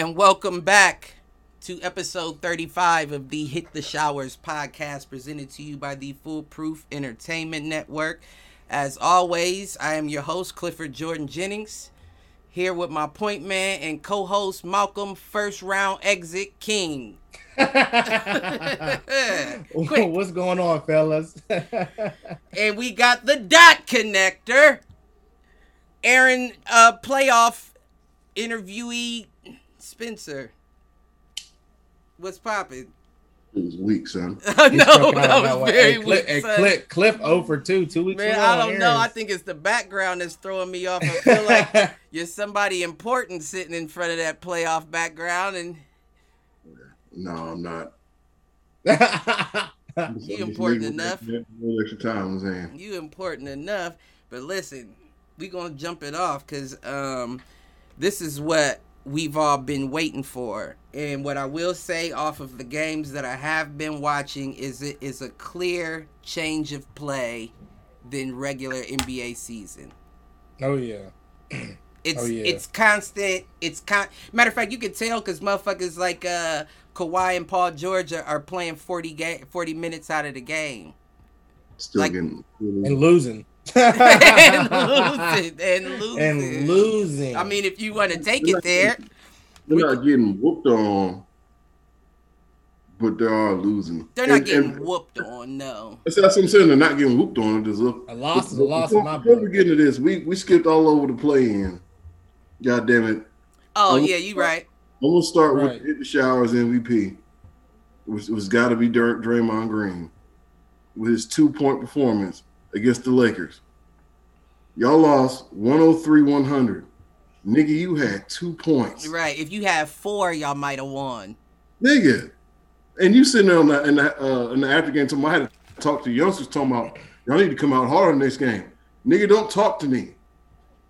And welcome back to episode 35 of the Hit the Showers podcast presented to you by the Foolproof Entertainment Network. As always, I am your host, Clifford Jordan Jennings, here with my point man and co host, Malcolm First Round Exit King. What's going on, fellas? and we got the dot connector, Aaron, uh, playoff interviewee Spencer. What's popping? It was weak, son. no, that was very hey, weak. Hey, son. Cliff, Cliff over two, two weeks. Man, I don't know. I think it's the background that's throwing me off. I feel like you're somebody important sitting in front of that playoff background, and No, I'm not. You important enough. Extra time, I'm saying. you important enough. But listen, we gonna jump it off because um, this is what we've all been waiting for. And what I will say off of the games that I have been watching is it is a clear change of play than regular NBA season. oh yeah. It's Oh, yeah. it's constant. It's con. Matter of fact, you can tell because motherfuckers like uh Kawhi and Paul George are, are playing 40 ga- 40 minutes out of the game Still Like- getting. And losing. And losing and losing and losing. I mean, if you want to take it there, They're not getting whooped on, but they are losing. they're not And- getting and whooped on. No, That's that's what I'm saying. They're not getting whooped on. Just look. a loss is a loss in Before, my before we get into this, we we skipped all over the play in. God damn it! oh Um, yeah, you're right. I'm gonna start Right. with hit the showers MVP. It was, was got to be Dr- Draymond Green with his two point performance against the Lakers. Y'all lost 103 100. Nigga, you had two points. Right. If you had four, y'all might have won. Nigga. And you sitting there on the, in, the, uh, in the after game, talking, I had to talk to youngsters talking about, y'all need to come out harder next game. Nigga, don't talk to me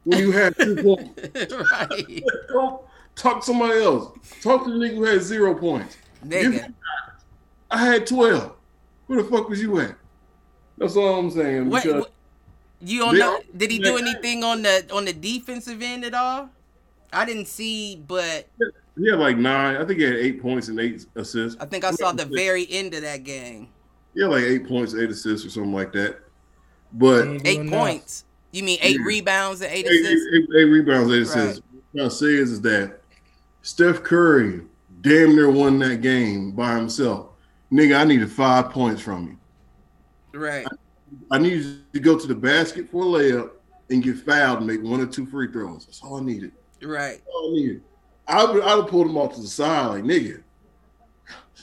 when you have two points. right, Don't talk to somebody else. Talk to the nigga who had zero points. nigga. I had 12. Where the fuck was you at? That's all I'm saying. What, what- you don't know? Did he do anything on the on the defensive end at all? I didn't see, but he had like nine. I think he had eight points and eight assists. I think I saw the very end of that game. Yeah, like eight points, eight assists, or something like that. But Eight doing enough. points. You mean eight Yeah. rebounds and eight eight, assists? eight- eight rebounds, eight assists. What I'm trying to say is, is that Steph Curry damn near won that game by himself. Nigga, I needed five points from you. Right. I need you to go to the basket for a layup and get fouled and make one or two free throws. That's all I needed. Right. That's all I needed. I would I'd have pulled him off to the side like, nigga,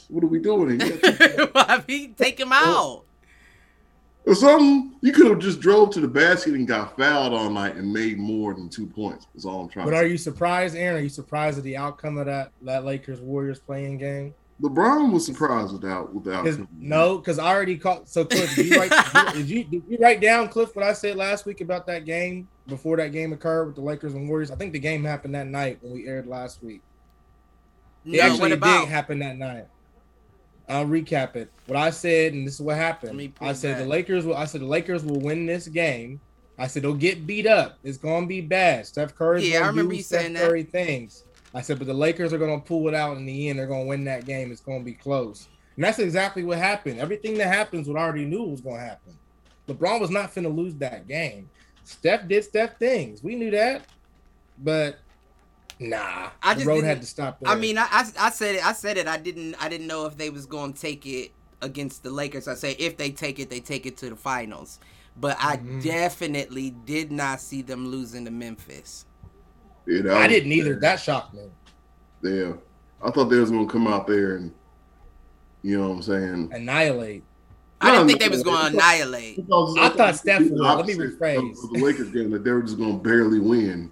what are we doing? here? I mean, take him out. or something. You could have just drove to the basket and got fouled all night and made more than two points. That's all I'm trying But to are say. you surprised, Aaron? Are you surprised at the outcome of that that Lakers Warriors playing game? LeBron was surprised without without. 'Cause- no, because I already caught. So Cliff, did you, write, did you did you write down Cliff what I said last week about that game before that game occurred with the Lakers and Warriors? I think the game happened that night when we aired last week. It No, actually what did about? happen that night. I'll recap it. What I said, and this is what happened. I said back. the Lakers will. I said the Lakers will win this game. I said they'll get beat up. It's gonna be bad. Steph Curry's Yeah, I gonna remember do you Steph saying that. Curry things. I said, but the Lakers are gonna pull it out in the end. They're gonna win that game. It's gonna be close. And that's exactly what happened. Everything that happens, what I already knew was gonna happen. LeBron was not going to lose that game. Steph did Steph things. We knew that, but nah, I the just road had to stop. There. I mean, I, I I said it. I said it. I didn't. I didn't know if they was going to take it against the Lakers. I say if they take it, they take it to the finals. But I Mhm. definitely did not see them losing to Memphis. Yeah, that I didn't either. That shocked me. Yeah, I thought they was gonna come out there and, you know what I'm saying. Annihilate. I didn't think they was going to it's- annihilate. I thought Steph the would. Let me rephrase. The Lakers game that they were just gonna barely win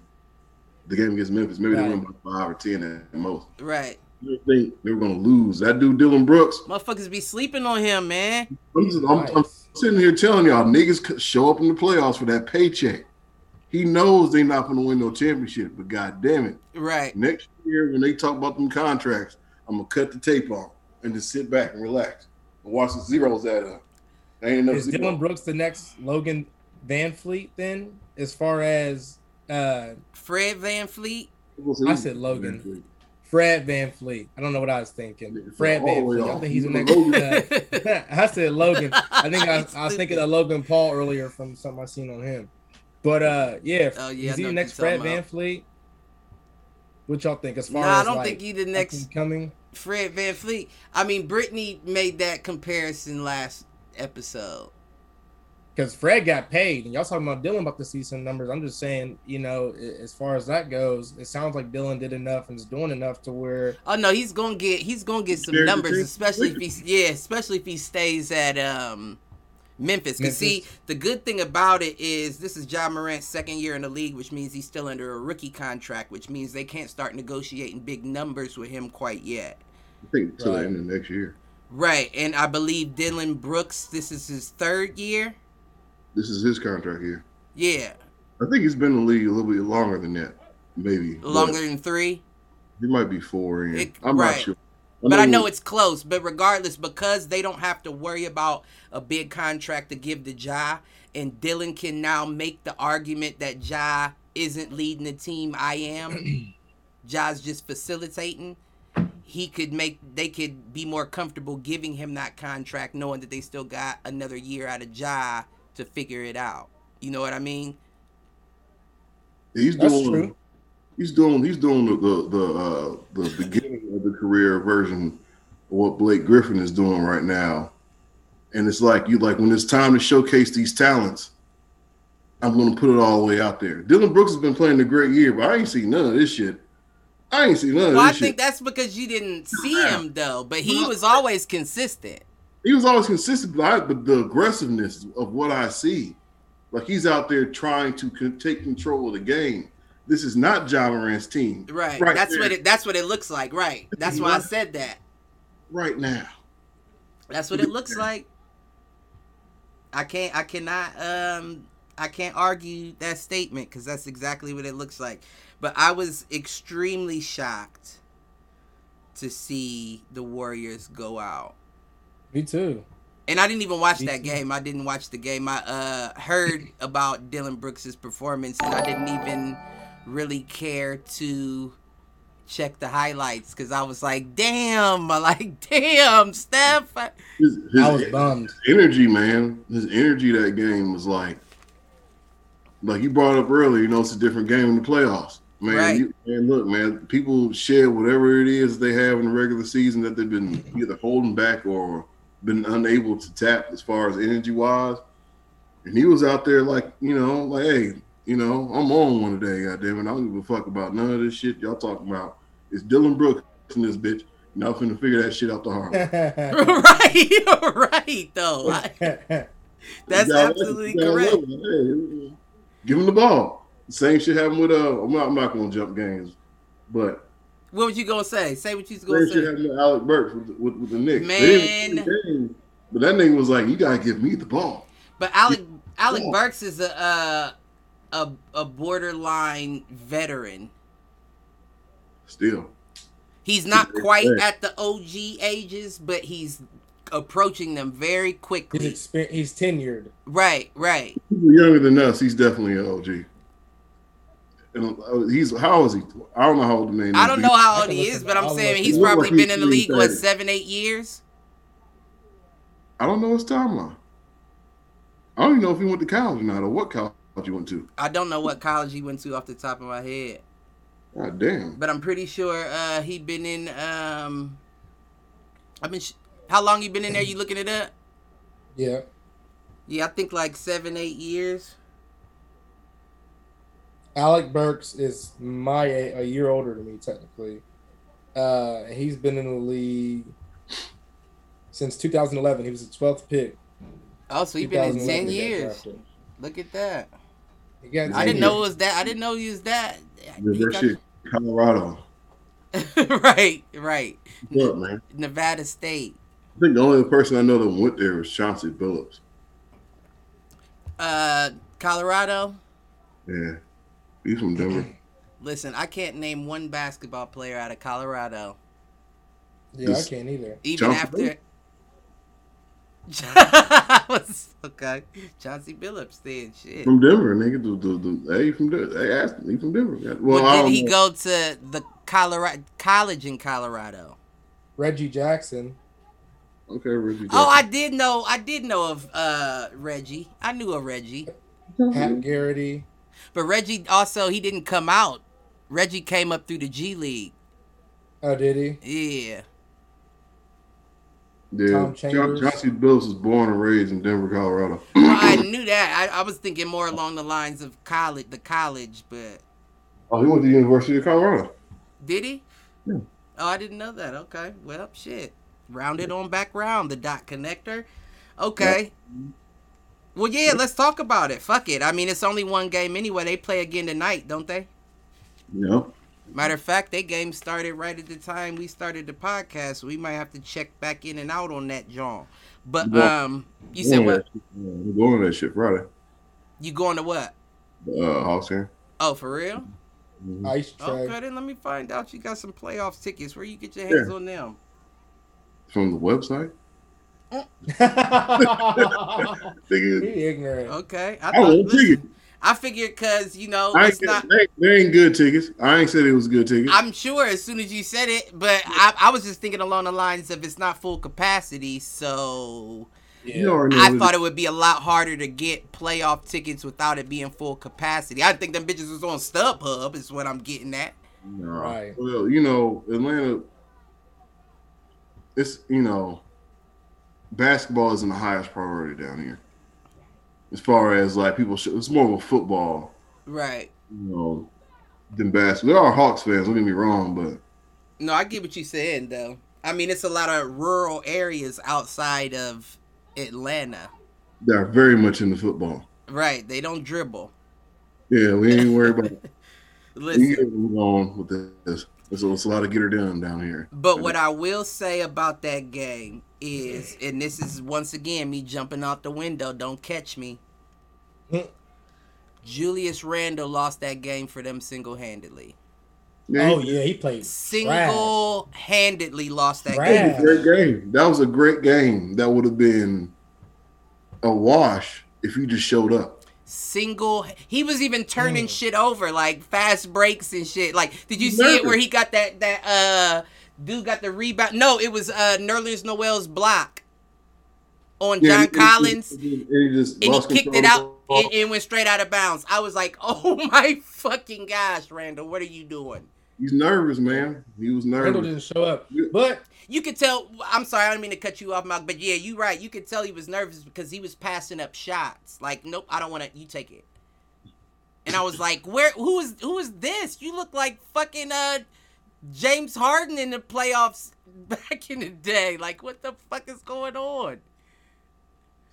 the game against Memphis. Maybe they Right. win by five or ten at most. Right. I didn't think they were gonna lose. That dude Dillon Brooks. Motherfuckers be sleeping on him, man. I'm, just, I'm, I'm sitting here telling y'all niggas show up in the playoffs for that paycheck. He knows they're not gonna win no championship, but god damn it, Right. next year when they talk about them contracts, I'm gonna cut the tape off and just sit back and relax and watch the zeros add up. I ain't enough Is zeros. Dillon Brooks the next Logan VanVleet then? As far as uh Fred VanVleet. I said Logan. Fred VanVleet. I don't know what I was thinking. Fred VanVleet. I think he's the Logan. next. Uh, I said Logan. I think I, I was thinking of Logan Paul earlier from something I seen on him. But uh, yeah, Oh, yeah, is he the next Fred Van about. Fleet? What y'all think as far Nah, I don't like, think he the next coming? Fred VanVleet. I mean, Brittany made that comparison last episode. Because Fred got paid, and y'all talking about Dillon about to see some numbers. I'm just saying, you know, as far as that goes, it sounds like Dillon did enough and is doing enough to where Oh no, he's gonna get he's gonna get some numbers, especially if he yeah, especially if he stays at um Memphis. Cause see, the good thing about it is this is Ja Morant's second year in the league, which means he's still under a rookie contract, which means they can't start negotiating big numbers with him quite yet. I think till Right. the end of next year. Right, and I believe Dillon Brooks, this is his third year. This is his contract here. Yeah, I think he's been in the league a little bit longer than that, maybe. longer than three. He might be four in. It- I'm right. not sure. But I know it's close. But regardless, because they don't have to worry about a big contract to give to Ja, and Dillon can now make the argument that Ja isn't leading the team. I am. Ja's just facilitating. He could make. They could be more comfortable giving him that contract, knowing that they still got another year out of Ja to figure it out. You know what I mean? he's That's doing. true. He's doing. He's doing the the the, uh, the beginning of the career version of what Blake Griffin is doing right now, and it's like you like when it's time to showcase these talents. I'm going to put it all the way out there. Dillon Brooks has been playing a great year, but I ain't seen none of this shit. I ain't seen none of this shit. Well, I this think shit. that's because you didn't see him though. But he was always consistent. He was always consistent, but, I, but the aggressiveness of what I see, like he's out there trying to take control of the game. This is not Ja Morant's team Right. Right that's there. what it. That's what it looks like. Right. That's why I said that. right now. That's what it looks like. I can't. I cannot. Um. I can't argue that statement because that's exactly what it looks like. But I was extremely shocked to see the Warriors go out. me too. And I didn't even watch Me that too. game. I didn't watch the game. I uh, heard about Dillon Brooks's performance, and I didn't even really care to check the highlights because I was like, "Damn!" I'm like, "Damn, Steph." His, his I was bummed. energy, man. His energy that game was like, like you brought up earlier. You know, it's a different game in the playoffs, man. Right. You, man, look, man. People share whatever it is they have in the regular season that they've been either holding back or been unable to tap as far as energy wise. And he was out there like, you know, like, hey, you know, I'm on one today, goddamn it. I don't give a fuck about none of this shit y'all talking about. It's Dillon Brooks in this bitch. And I'm finna figure that shit out the hard. right, right. Though I- that's You gotta- absolutely correct. Hey, give him the ball. Same shit happened with uh. I'm not, I'm not gonna jump games, but What was you gonna say? Say what you was gonna shit say. happened with Alec Burks with, the- with, with the Knicks. They didn't win the game, but that nigga was like, "You gotta give me the ball." But Alec Alec Yeah. Burks is a uh, a a borderline veteran. Still, He's not He's quite very- at the OG ages, but he's approaching them very he's, quickly. exper- he's tenured. Right, right. people younger than us. He's definitely an OG. And uh, he's how old is he? I don't know how old the man is. I don't know how old he is, but I'm saying he's probably been in the league what seven, eight years. I don't know his timeline. I don't even know if he went to college or not, or what college he went to. I don't know what college he went to off the top of my head, God damn. but I'm pretty sure uh, he been in. Um, I've been. Sh- how long you been in there? You looking it up? Yeah. Yeah, I think like seven, eight years. Alec Burks is my a year older than me technically. Uh, he's been in the league since 2011. He was the 12th pick. Oh, so he been in ten years. Look at that. He I didn't know it was that. I didn't know he was that. He University of Colorado. right, right. What's up, man? Nevada State. I think the only person I know that went there was Chauncey Billups. Uh, Colorado. Yeah, he's from Denver. Listen, I can't name one basketball player out of Colorado. Yeah, I can't either. Even Johnson after, Billups? Was- okay, Chauncey Billups then shit. From Denver, nigga. The, the, the, hey, from Denver. They asked me from Denver. Well, Well, I did don't he know. go to the Colorado college in Colorado? Reggie Jackson. Okay, Reggie. Oh, I did know. I did know of uh Reggie. I knew of Reggie, Pat Garrity. but Reggie also he didn't come out. Reggie came up through the G League. Oh, did he? Yeah. Yeah, Tom John, Chambers. Chauncey Billups was born and raised in Denver, Colorado. Well, I knew that. I, I was thinking more along the lines of college, the college, but Oh, he went to the University of Colorado. did he? Yeah. Oh, I didn't know that. Okay. Well, shit. Rounded on back round, the dot connector. Okay. Well, yeah, let's talk about it. Fuck it. I mean, it's only one game anyway. They play again tonight, don't they? Yeah. Matter of fact, they game started right at the time we started the podcast. So we might have to check back in and out on that, John. But Yeah. um, you said what? We're going to that shit Friday. You going to what? Uh, Hawks game. Oh, for real? Mhm. Ice tray. Okay, then let me find out. You got some playoffs tickets. Where you get your hands on them? From the website. he Nigga, ignorant. Okay, I I thought. want listen, tickets. I figured because you know I it's ain't, not. they, they ain't good tickets. I ain't said it was good tickets. I'm sure as soon as you said it, but I, I was just thinking along the lines of it's not full capacity, so Yeah. You already know I thought it would be a lot harder to get playoff tickets without it being full capacity. I think them bitches was on StubHub, is what I'm getting at. No. Right. Well, you know, Atlanta. It's you know, basketball isn't the highest priority down here. As far as like people, should, it's more of a football, Right. you know, than basketball. There are Hawks fans. Don't get me wrong, but No, I get what you're saying though. I mean, it's a lot of rural areas outside of Atlanta. they're very much into football. Right. They don't dribble. Yeah, we ain't worried about. we Listen. get move on with this. It's, it's a lot of get her done down here. But what I will say about that game is, and this is once again me jumping out the window, don't catch me. Hmm. Julius Randle lost that game for them single handedly. Yeah, Oh yeah, he played. Single handedly lost that Trash. game. That was a great game. That was a great game. That would have been a wash if you just showed up. Single he was even turning Mm. shit over, like fast breaks and shit. Like, did you He's see it where he got that that uh dude got the rebound? No, it was uh Nerlens Noel's block on Yeah, John he- Collins. And he, he just and he kicked it out and, and went straight out of bounds. I was like, "Oh my fucking gosh, Randle, what are you doing?" He's nervous, man. He was nervous. Randle nervous. didn't show up, but You could tell. I'm sorry, I don't mean to cut you off, Mark, but yeah, you're right. You could tell he was nervous because he was passing up shots. Like, nope, I don't want to. You take it. And I was like, "Where? Who is? Who is this? You look like fucking uh James Harden in the playoffs back in the day. Like, what the fuck is going on?"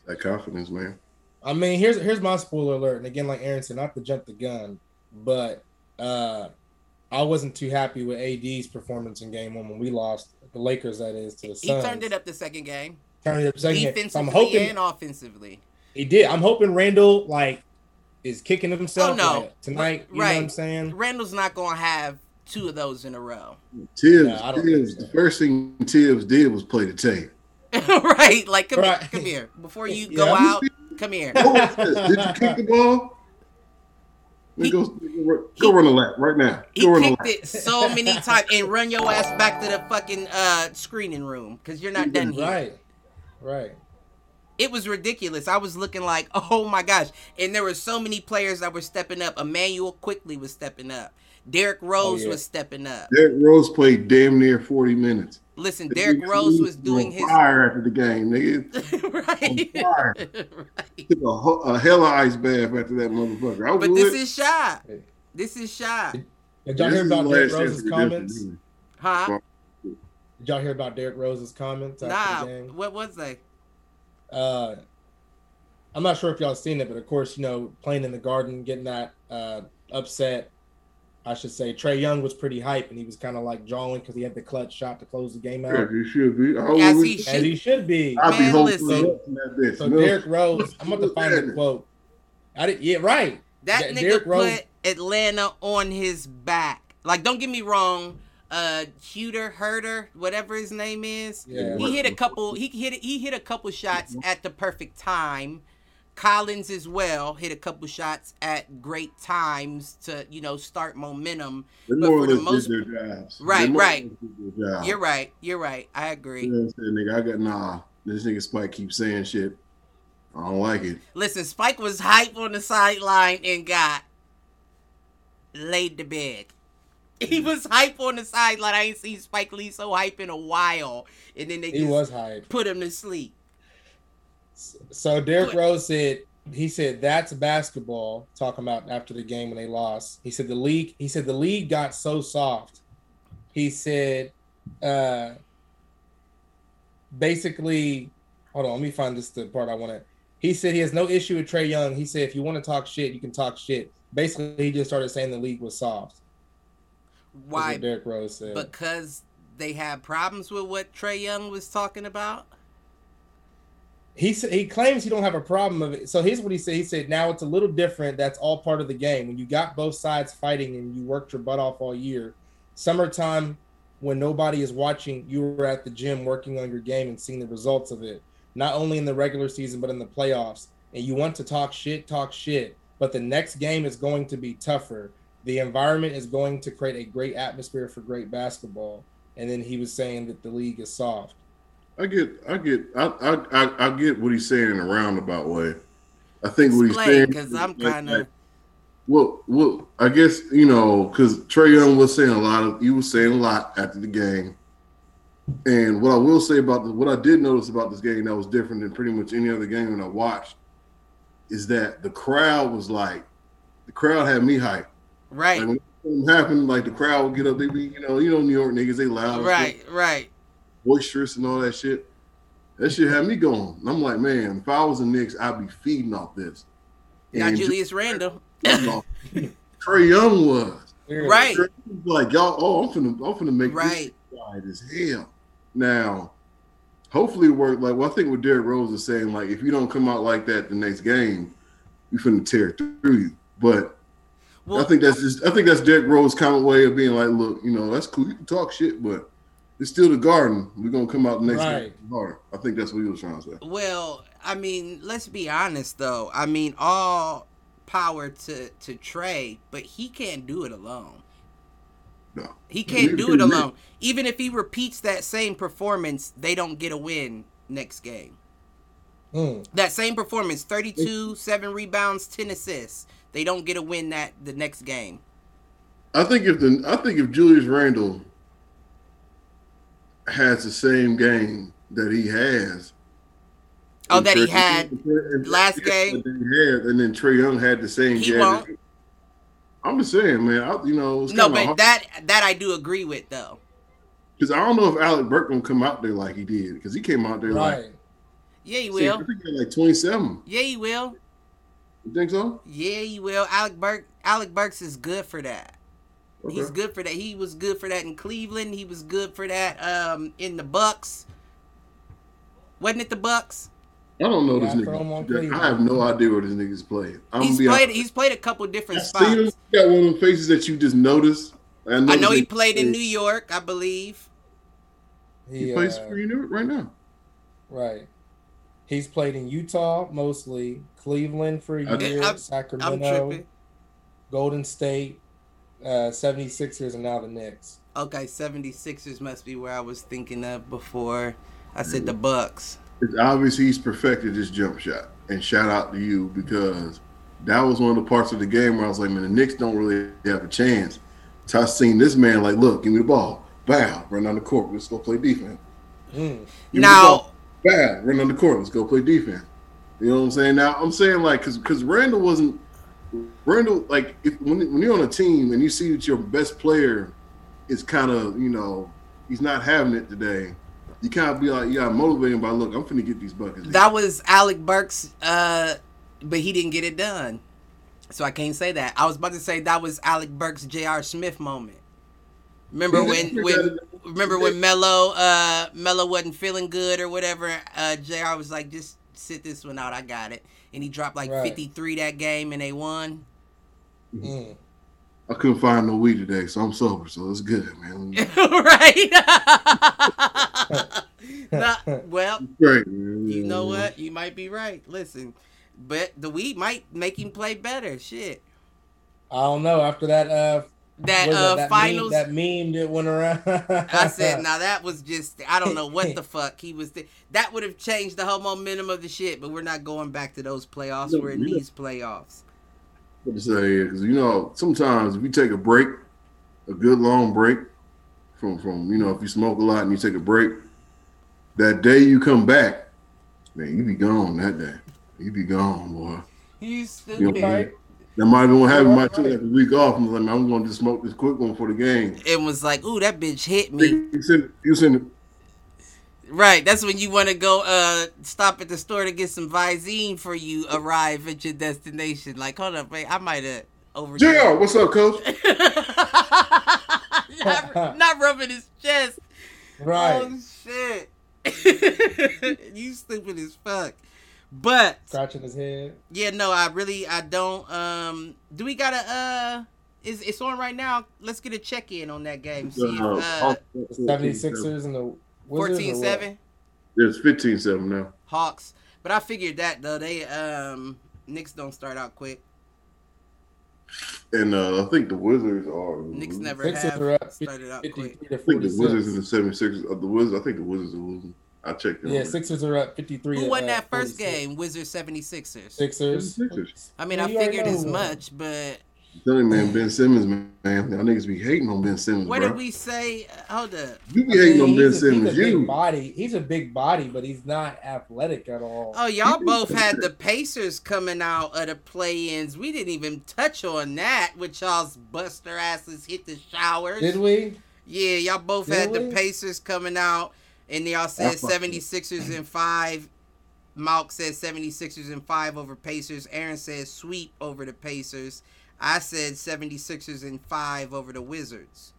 That confidence, man. I mean, here's here's my spoiler alert. And again, like Aaron said, not to jump the gun, but uh I wasn't too happy with AD's performance in game one when we lost the Lakers. That is to the He turned it up the second game, Turned it up second game. So I'm hoping and offensively. he did. I'm hoping Randle like is kicking himself Oh, no. like, tonight. You know Right. what I'm saying? Randle's not gonna have two of those in a row. Thibs, Yeah, I don't Thibs, think the first thing Thibs did was play the tape. right? Like, come Right. here, come here. Before you Yeah. go out, come here. What was this? Did you kick the ball? He- go, go, run a lap right now. He Go lap. kicked it so many times and run your ass back to the fucking uh screening room because you're not done here. Right. Right. It was ridiculous. I was looking like, oh my gosh. And there were so many players that were stepping up. Immanuel Quickley was stepping up. Derrick Rose Oh, yeah. was stepping up. Derrick Rose played damn near 40 minutes. Listen, Derrick Rose was doing his fire after the game, nigga. right. On fire. right. Took a, ho- a hella ice bath after that motherfucker. I was But this lit. is shy. This is shy. Did y'all This hear about the Derrick Rose's of comments? really. Huh? Did y'all hear about Derrick Rose's comments after Nah. the game? What was they? uh I'm not sure if y'all seen it, but of course, you know, playing in the garden, getting that uh upset. I should say Trae Young was pretty hype and he was kind of like drawing because he had the clutch shot to close the game Yeah, out. he should be. As would- he As should. he should be. I'd be Man, hoping listen. from that bitch. So No. Derrick Rose, I'm about to find the quote. I did yeah, right. That De- nigga Derrick put Rose- Atlanta on his back. Like, don't get me wrong. uh Huter Herder, whatever his name is. Yeah. He hit a couple. He hit he hit a couple shots at the perfect time. Collins as well hit a couple shots at great times to you know start momentum. They But more for the most- did their jobs. Right, more right. less job. You're right. You're right. I agree. You know what I'm saying, nigga? I got nah. This nigga Spike keeps saying shit. I don't like it. Listen, Spike was hype on the sideline and got laid to bed. He was hype on the sideline. I ain't seen Spike Lee so hype in a while. And then they He just was hyped. put him to sleep. So Derrick Rose said he said that's basketball. Talking about after the game when they lost, he said the league. He said the league got so soft. He said, uh, basically, hold on, let me find this the part I want to. He said he has no issue with Trae Young. He said if you want to talk shit, you can talk shit. Basically, he just started saying the league was soft. Why? Derrick Rose said. Because they had problems with what Trae Young was talking about. He he claims he don't have a problem of it. So here's what he said. He said now it's a little different. That's all part of the game. When you got both sides fighting and you worked your butt off all year, summertime when nobody is watching, you were at the gym working on your game and seeing the results of it. Not only in the regular season but in the playoffs. And you want to talk shit, talk shit. But the next game is going to be tougher. The environment is going to create a great atmosphere for great basketball. And then he was saying that the league is soft. I get, I get, I, I, I, I get what he's saying in a roundabout way. I think what he's saying because I'm like- kind of. Well, well, I guess you know because Trae Young was saying a lot of, he was saying a lot after the game. And what I will say about the, what I did notice about this game that was different than pretty much any other game that I watched, is that the crowd was like, the crowd had me hyped. Right, Like when happened, like the crowd would get up, they be, you know, you know, New York niggas, they loud, right, right. Boisterous and all that shit. That shit had me going. And I'm like, man, if I was a Knicks, I'd be feeding off this. Got And Julius Randle. Trae Young was. Right. Trae was like, y'all, oh, I'm finna, I'm finna make Right. this shit wide as hell. Now, hopefully it worked. Like, well, I think what Derrick Rose is saying, like, if you don't come out like that the next game, we finna tear through you. But I think that's just, I think that's Derrick Rose's common way of being like, look, you know, that's cool. You can talk shit, but it's still the garden. We're gonna come out the next Right. game. I think that's what he was trying to say. well, I mean, let's be honest though. I mean, all power to to Trae, but he can't do it alone. No. He can't Neither do can it the alone. Even if he repeats that same performance, they don't get a win next game. Mm. That same performance, 32, 7 rebounds, 10 assists. They don't get a win that the next game. I think if the I think if Julius Randle has the same game that he has. Oh, and that he had and- last and- game? had, and then Trae Young had the same He game. won't. I'm just saying, man. I, you know, No, but hard- that that I do agree with though. Because I don't know if Alec Burke gonna come out there like he did. Because he came out there like, Yeah, he will. think he like 27. Yeah, he will. You think so? Yeah, he will. Alec Burke Alec Burks is good for that. Okay. He's good for that. He was good for that in Cleveland. He was good for that um in the Bucks. Wasn't it the Bucks? I don't know Yeah, this throw him on nigga. I have no idea where this nigga's playing. I'm He's played honest. he's played a couple different I see him. spots. He got one of them faces that you just notice. I know noticed he played in New York, I believe. He, He, plays uh, for New York right now. Right. He's played in Utah mostly, Cleveland for a year, I'm- I'm Sacramento. Golden State, uh, 76ers, and now the Knicks. Okay, 76ers must be where I was thinking of before. I said the Bucks. It's obvious he's perfected his jump shot. And shout out to you because that was one of the parts of the game where I was like, man, the Knicks don't really have a chance. So I seen this man like, look, give me the ball. Bow, run down the court. Let's go play defense. Mm. Give me Now, ball. Bow, run down the court. Let's go play defense. You know what I'm saying? Now I'm saying like, cause cause Randle wasn't Randle like if when when you're on a team and you see that your best player is kind of you know he's not having it today. You kind of be like, yeah, got to motivate him by look. I'm finna get these buckets. that was Alec Burks, uh, but he didn't get it done. So I can't say that. I was about to say that was Alec Burks' J.R. Smith moment. Remember when when remember when Melo uh Melo wasn't feeling good or whatever, uh JR was like, just sit this one out, I got it. And he dropped like Right. fifty three that game and they won. Mm. I couldn't find no weed today, so I'm sober, so it's good, man. right. Nah, well, Great. you know what? You might be right. Listen, but the weed might make him play better. Shit. I don't know. After that, uh, That uh that finals. Meme, that meme that went around. I said, now that was just, I don't know what the fuck he was. Th- that would have changed the whole momentum of the shit, but we're not going back to those playoffs. No, We're in we these playoffs. What to say? Because you know, sometimes if you take a break, a good long break from from you know, if you smoke a lot and you take a break, that day you come back, man, you be gone that day. You be gone, boy. You You stupid. know, Right. That might have been what happened. Might took like a week off and was like, man, I'm gonna just smoke this quick one for the game. It was like, ooh, that bitch hit me. You send, you send Right, that's when you want to go uh stop at the store to get some Visine for you arrive at your destination. Like, hold up, wait, I might have over. JR, what's up, coach? not, not rubbing his chest. right. Oh shit. you stupid as fuck. But Scratching his head. yeah, no, I really I don't um do we gotta uh is it's on right now? Let's get a check in on that game. See if, uh, 76ers and the Wizards. 14 or what? 7 It's 15-7 now. Hawks. But I figured that though they um Knicks don't start out quick. And uh, I think the Wizards are. Knicks never Sixers have are up started out quick. I think the Wizards and the 76ers. Uh, the Wizards. I think the Wizards are losing. I checked them. Yeah, Sixers are up 53 Who won uh, that first 46. game? Wizards 76ers. Sixers. Sixers. I mean, Yeah, I you figured as much, but I'm telling you, man, Ben Simmons, man, y'all niggas be hating on Ben Simmons, what bro. did we say? Hold up. You be I hating mean, on Ben he's a, he's Simmons. a big You. body. He's a big body, but he's not athletic at all. Oh, y'all both had the Pacers coming out of the play-ins. We didn't even touch on that, with y'all's buster asses hit the showers. Did we? Yeah, y'all both Did had the? Pacers coming out, and y'all said I 76ers and five. Malk said 76ers and five over Pacers. Aaron said sweep over the Pacers. I said 76ers and five over the Wizards.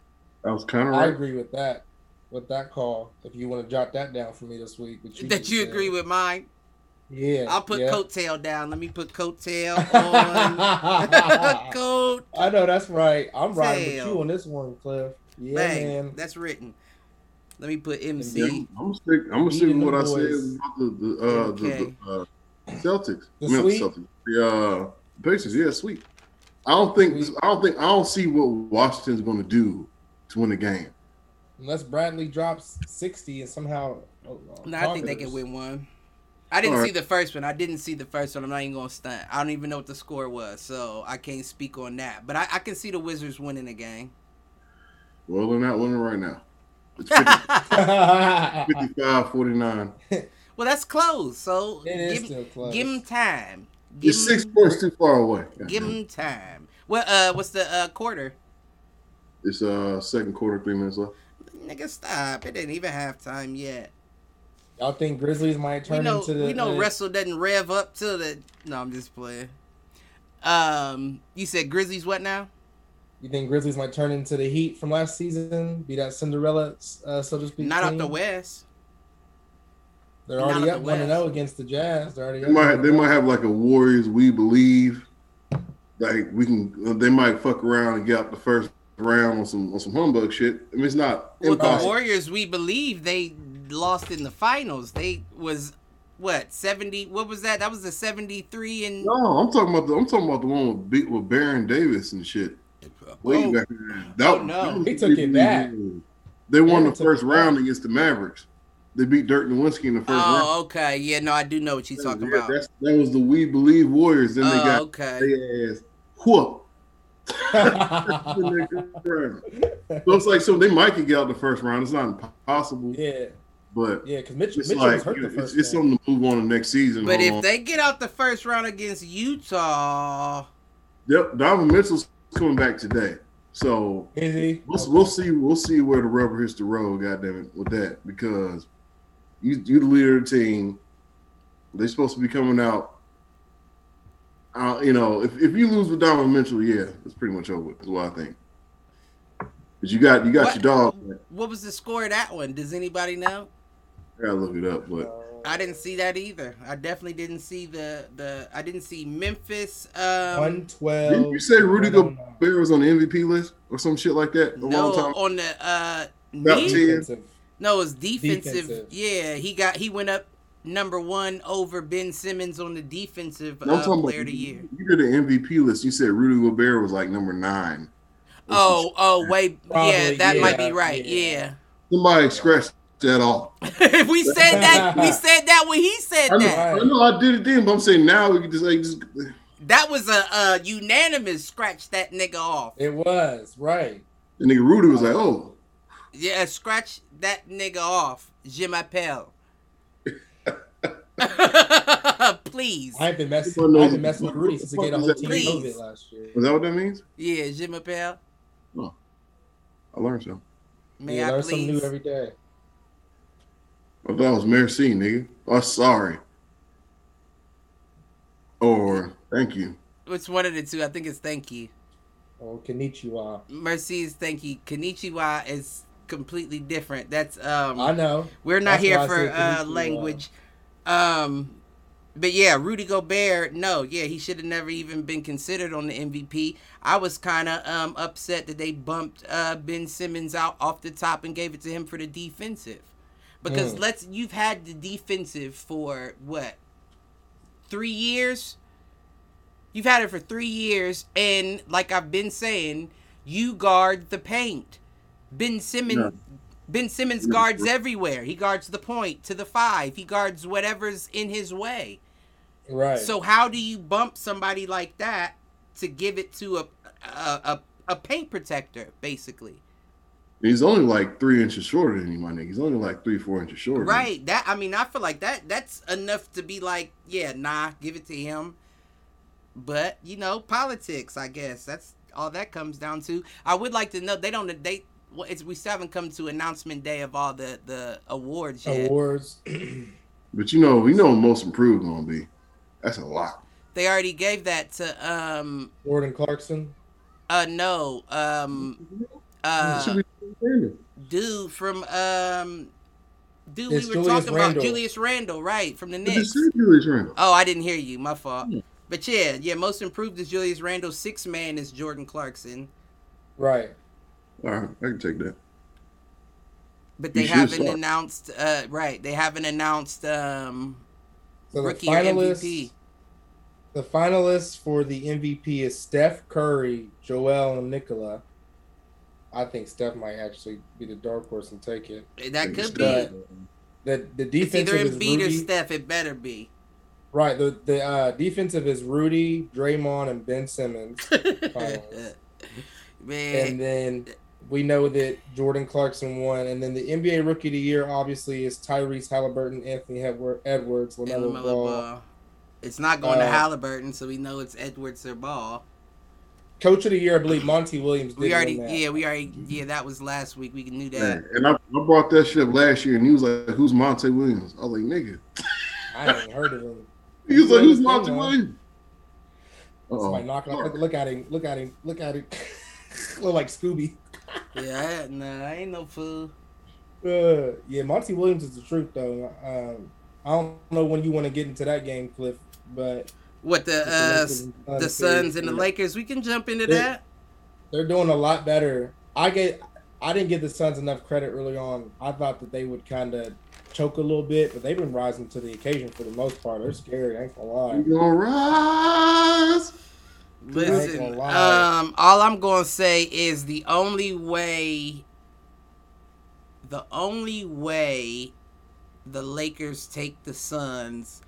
I was kind of I agree with that. With that call, if you want to jot that down for me this week, what that you said. agree with mine? Yeah, I'll put yeah. coattail down. Let me put coattail on. Coat. I know that's right. I'm riding with Tail. you on this one, Cliff. Yeah, Bang. man. That's written. Let me put Yeah, MC. I'm gonna stick. I'm gonna stick with Beating what I them said about the the, uh, Okay. the, the uh, Celtics. The I mean, sweep? the Celtics. The uh, Pacers. Yeah, sweet. I don't think. Sweep. I don't think. I don't see what Washington's going to do to win the game. Unless Bradley drops 60 and somehow. oh, uh, No, I think they can win one. I didn't Alright. see the first one. I didn't see the first one. I'm not even gonna stunt. I don't even know what the score was, so I can't speak on that. But I, I can see the Wizards winning the game. Well, they're not winning right now. It's 50, well, 55 49. that's close. So It is give, still close. give him time. Give It's six points too far away. give him time. Well, uh, what's the uh quarter? It's uh second quarter, three minutes left. Nigga, stop! It didn't even have time yet. Y'all think Grizzlies might We turn know into the. we know uh, wrestle doesn't rev up till the. No, I'm just playing. Um, you said Grizzlies what now? You think Grizzlies might turn into the Heat from last season? Be that Cinderella, uh, so to speak? Not out team? the West. They're not already up one and zero against the Jazz. They're already. They might they might have like a Warriors we believe. Like we can they might fuck around and get out the first round on some on some humbug shit. I mean it's not Well, the impossible. Warriors, we believe they lost in the finals. They was what seventy? What was that? That was the seventy-three and No, I'm talking about the I'm talking about the one with beat with Baron Davis and shit. Oh, Way Oh, back then. Oh, no. was He took it back. They won Yeah, the first it back. round against the Mavericks. They beat Dirk Nowitzki in the first oh, round. Oh, okay. Yeah, no, I do know what you're talking Yeah, about. that's, that was the We Believe Warriors. Then they Oh, got okay. their ass whooped. in the first round. So it's like so they might get out the first round. It's not impossible, yeah, but yeah, because Mitch, it's Mitchell was like hurt you the first. it's, it's something to move on to next season. But if on. they get out the first round against Utah, yep, Donovan Mitchell's coming back today, so Is he? we'll, we'll see. We'll see where the rubber hits the road. Goddamn it, with that because you you the leader of the team. They're supposed to be coming out. Uh, you know, if, if you lose with Donovan Mitchell, yeah, it's pretty much over. Is what I think. But you got you got What? your dog. what was the score of that one? Does anybody know? I gotta look it up, but I didn't see that either. I definitely didn't see the the. I didn't see Memphis. Um, One twelve. Didn't you say Rudy I don't. Gobert was on the MVP list or some shit like that a no, long time? on the uh, About me? 10. Defensive. No, it's defensive. Defensive. Yeah, he got he went up number one over Ben Simmons on the defensive I'm uh, talking player about of the year. You did the MVP list. You said Rudy Gobert was like number nine. Oh, oh, wait, yeah, Probably, that might be right. yeah. Yeah. Somebody scratched that off. if we said that. We said that when he said I know, that. I know I did it then, but I'm saying now we can just like just That was a, a unanimous scratch that nigga off. It was right. the nigga Rudy was like, oh, Yeah, scratch that nigga off. Je m'appelle. Please. I've been messing. I ain't been messing with what Rudy the since he fuck gave the whole that team mean? COVID last year. is that what that means? Yeah, je m'appelle. Oh. I learned something. May yeah, I learn something new every day. I thought it was merci, nigga. Oh, sorry. Or thank you. Which one of the two? I think it's thank you. Oh, Konnichiwa. Mercy is thank you. Konnichiwa is completely different. That's um I know. we're not That's here for uh language. Um but yeah, Rudy Gobert, no, yeah, he should have never even been considered on the MVP. I was kind of um upset that they bumped uh Ben Simmons out off the top and gave it to him for the defensive. Because Mm. let's you've had the defensive for what? 3 years? You've had it for 3 years and like I've been saying, you guard the paint. Ben Simmons Yeah. Ben Simmons Yeah. guards everywhere. He guards the point to the 5. He guards whatever's in his way. Right. So how do you bump somebody like that to give it to a a, a, a paint protector, basically? He's only like three inches shorter than you, my nigga. He's only like three, four inches shorter. Right. That I mean, I feel like that that's enough to be like, yeah, nah, give it to him. But you know, politics. I guess that's all that comes down to. I would like to know they don't they. Well, it's, we still haven't come to announcement day of all the the awards yet. awards. But you know, we know most improved gonna be. That's a lot. They already gave that to um Jordan Clarkson. uh no um uh should be Brandon. dude from um dude It's we were Julius talking Randle. about Julius Randle right from the But Knicks. Julius Randle. Oh, I didn't hear you. My fault. Yeah. But yeah, yeah, most improved is Julius Randle. Six man is Jordan Clarkson. Right. All right, I can take that. But they haven't start. announced uh right, they haven't announced um So the rookie or finalists. MVP. The finalists for the MVP is Steph Curry, Joel, and Nikola. I think Steph might actually be the dark horse and take it. That could it's be. But the the It's either defensive is Embiid or Rudy. Steph. It better be. Right. The the uh, defensive is Rudy, Draymond, and Ben Simmons. Man, and then we know that Jordan Clarkson won. And then the NBA Rookie of the Year obviously is Tyrese Halliburton, Anthony Edwards, LaMelo LaMelo Ball. Ball. It's not going to Uh, Halliburton, so we know it's Edwards or Ball. Coach of the Year, I believe Monty Williams. Did We already, that. yeah, we already, yeah, that was last week. We knew Hey, that. and I, I brought that shit up last year, and he was like, "Who's Monty Williams?" I was like, "Nigga." I ain't heard of him. He was like, He's "Who's Monty man. Williams?" Somebody Uh-oh. knocking. Look, look at him. Look at him. Look at him. look like Scooby. Yeah, I, nah, I ain't no fool. Uh, yeah, Monty Williams is the truth though. Um, I don't know when you want to get into that game, Cliff, but What the uh, the Suns Suns and the Lakers? We can jump into Yeah. that. they're doing a lot better. I get. I didn't give the Suns enough credit early on. I thought that they would kind of choke a little bit, but they've been rising to the occasion for the most part. They're scary. I ain't gonna lie. You gonna rise? Listen, um, all I'm gonna say is the only way, the only way the Lakers take the Suns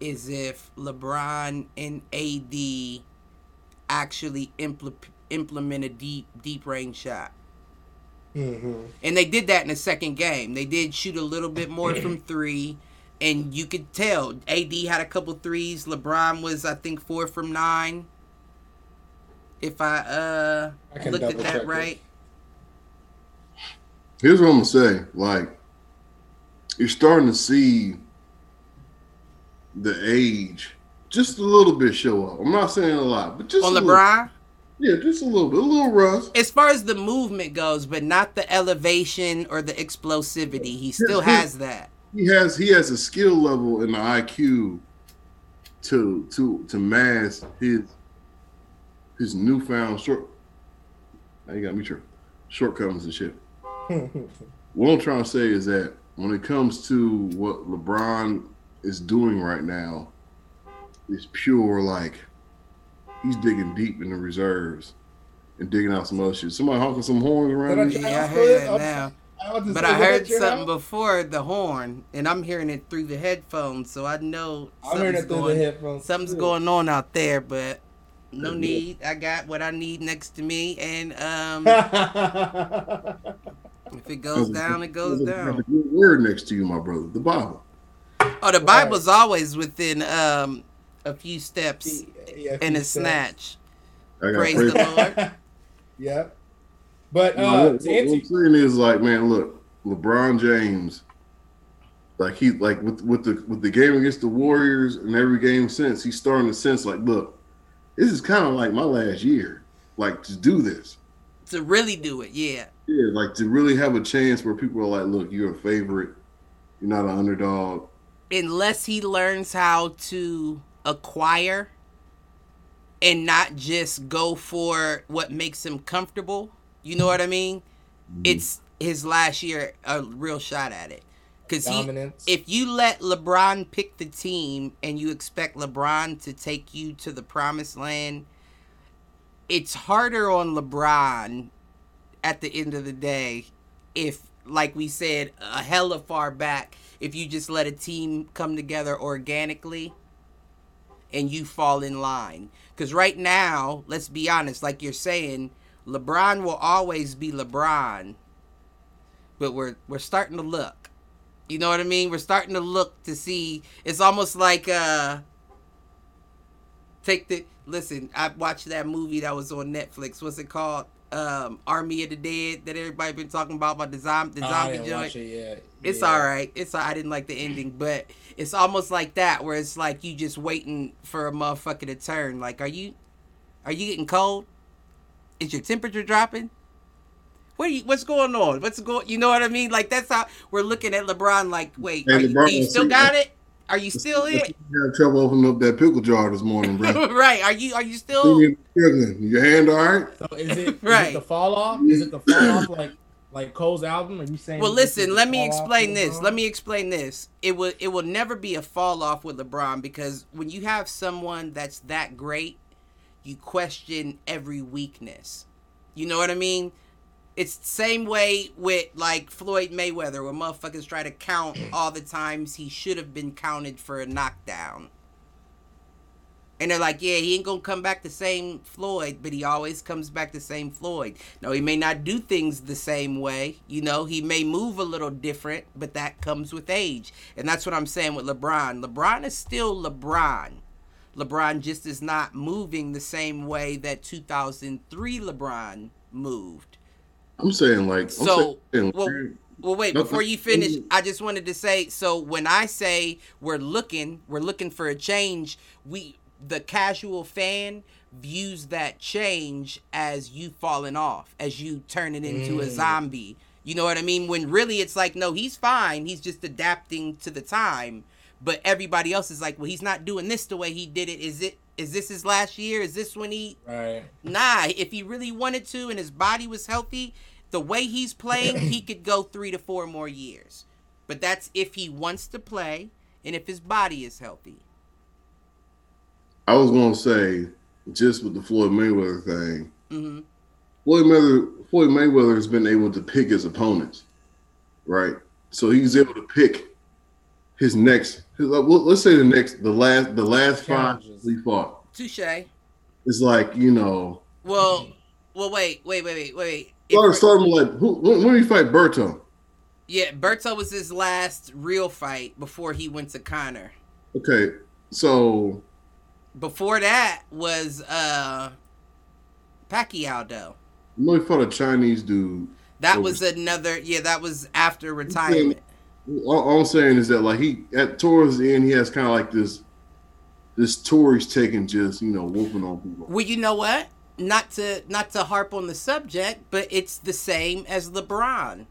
is if LeBron and AD actually impl- implement a deep, deep range shot. hmm And they did that in the second game. They did shoot a little bit more from three. And you could tell AD had a couple threes. LeBron was, I think, four from nine. If I uh I can looked at that check right. Here's what I'm gonna say. Like, you're starting to see the age just a little bit show up. I'm not saying a lot, but just On a little- LeBron, yeah, just a little bit, a little rust. as far as the movement goes, but not the elevation or the explosivity. He still Here's- has that. he has he has a skill level and the IQ to to to mask his his newfound short. Now you got me sure shortcomings and shit. what I'm trying to say is that when it comes to what LeBron is doing right now, it's pure like he's digging deep in the reserves and digging out some other shit. Somebody honking some horns around. Did I me? Yeah, I I'll heard that now. I'll But I heard something out. before the horn, and I'm hearing it through the headphones, so I know I'm hearing something's it through the going, headphones. something's going on out there. But no Yeah. need. I got what I need next to me, and um, if it goes down, it goes There's a- there's down. a word next to you, my brother. The Bible. Oh, the Bible's always within um a few steps Yeah, and few a steps. snatch. I got Praise praise. the Lord. yeah. But No, uh, what, to what I'm saying is like, man, look, LeBron James, like he like with with the with the game against the Warriors and every game since, he's starting to sense like, look, this is kind of like my last year, like to do this. To really do it, yeah. Yeah, like to really have a chance where people are like, look, you're a favorite, you're not an underdog. Unless he learns how to acquire and not just go for what makes him comfortable. You know what I mean? Mm-hmm. It's his last year a real shot at it. Cuz if you let LeBron pick the team and you expect LeBron to take you to the promised land, it's harder on LeBron at the end of the day if like we said a hella far back if you just let a team come together organically and you fall in line. Cuz right now let's be honest like you're saying LeBron will always be LeBron but we're we're starting to look you know what I mean? We're starting to look to see. It's almost like uh take the listen. I watched that movie that was on Netflix. What's it called? Um, Army of the Dead that everybody been talking about about the zombie the Oh, zombie joint. it. It's all right. It's I didn't like the ending, but it's almost like that where it's like you just waiting for a motherfucker to turn. Like, are you are you getting cold? Is your temperature dropping? What are you, what's going on? What's going? You know what I mean? Like that's how we're looking at LeBron. Like, wait, Hey, are you, LeBron, do you still see- got it? Are you still in? You had trouble opening up that pickle jar this morning, bro. right? Are you are you still? Your hand all right? So is it, is Right. it the fall off? Is it the fall off like like Cole's album? Are you saying? Well, listen. Let me explain this. LeBron? Let me explain this. It will it will never be a fall off with LeBron because when you have someone that's that great, you question every weakness. You know what I mean? It's the same way with like Floyd Mayweather, where motherfuckers try to count all the times he should have been counted for a knockdown. And they're like, yeah, he ain't gonna come back the same Floyd, but he always comes back the same Floyd. No, he may not do things the same way. You know, he may move a little different, but that comes with age. And that's what I'm saying with LeBron. LeBron is still LeBron. LeBron just is not moving the same way that 2003 LeBron moved. I'm saying like I'm So, saying, well, Well, wait, No, before you finish. I just wanted to say so when I say we're looking, we're looking for a change, we the casual fan views that change as you falling off, as you turning into a Mm. zombie. You know what I mean? When really it's like, no, he's fine. He's just adapting to the time. But everybody else is like, well, he's not doing this the way he did it. Is it? Is this his last year? Is this when he? Right. Nah, if he really wanted to and his body was healthy, the way he's playing, he could go three to four more years. But that's if he wants to play and if his body is healthy. I was gonna say just with the Floyd Mayweather thing, hmm Floyd Mayweather Floyd Mayweather has been able to pick his opponents, right? So he's able to pick his next. His, uh, let's say the next, the last, the last five Challenges. he fought. Touche. It's like you know, Well, well, wait, wait, wait, wait, wait. We're- start like who, when, when did he fight Berto? yeah, Berto was his last real fight before he went to Conor. Okay, so Before that was uh Pacquiao though. you know he fought a Chinese dude. That Oh, was another yeah, that was after retirement. All, all I'm saying is that like he at towards the end he has kind of like this this tour he's taking just you know whooping on people. Well, you know what? Not to not to harp on the subject, but it's the same as LeBron.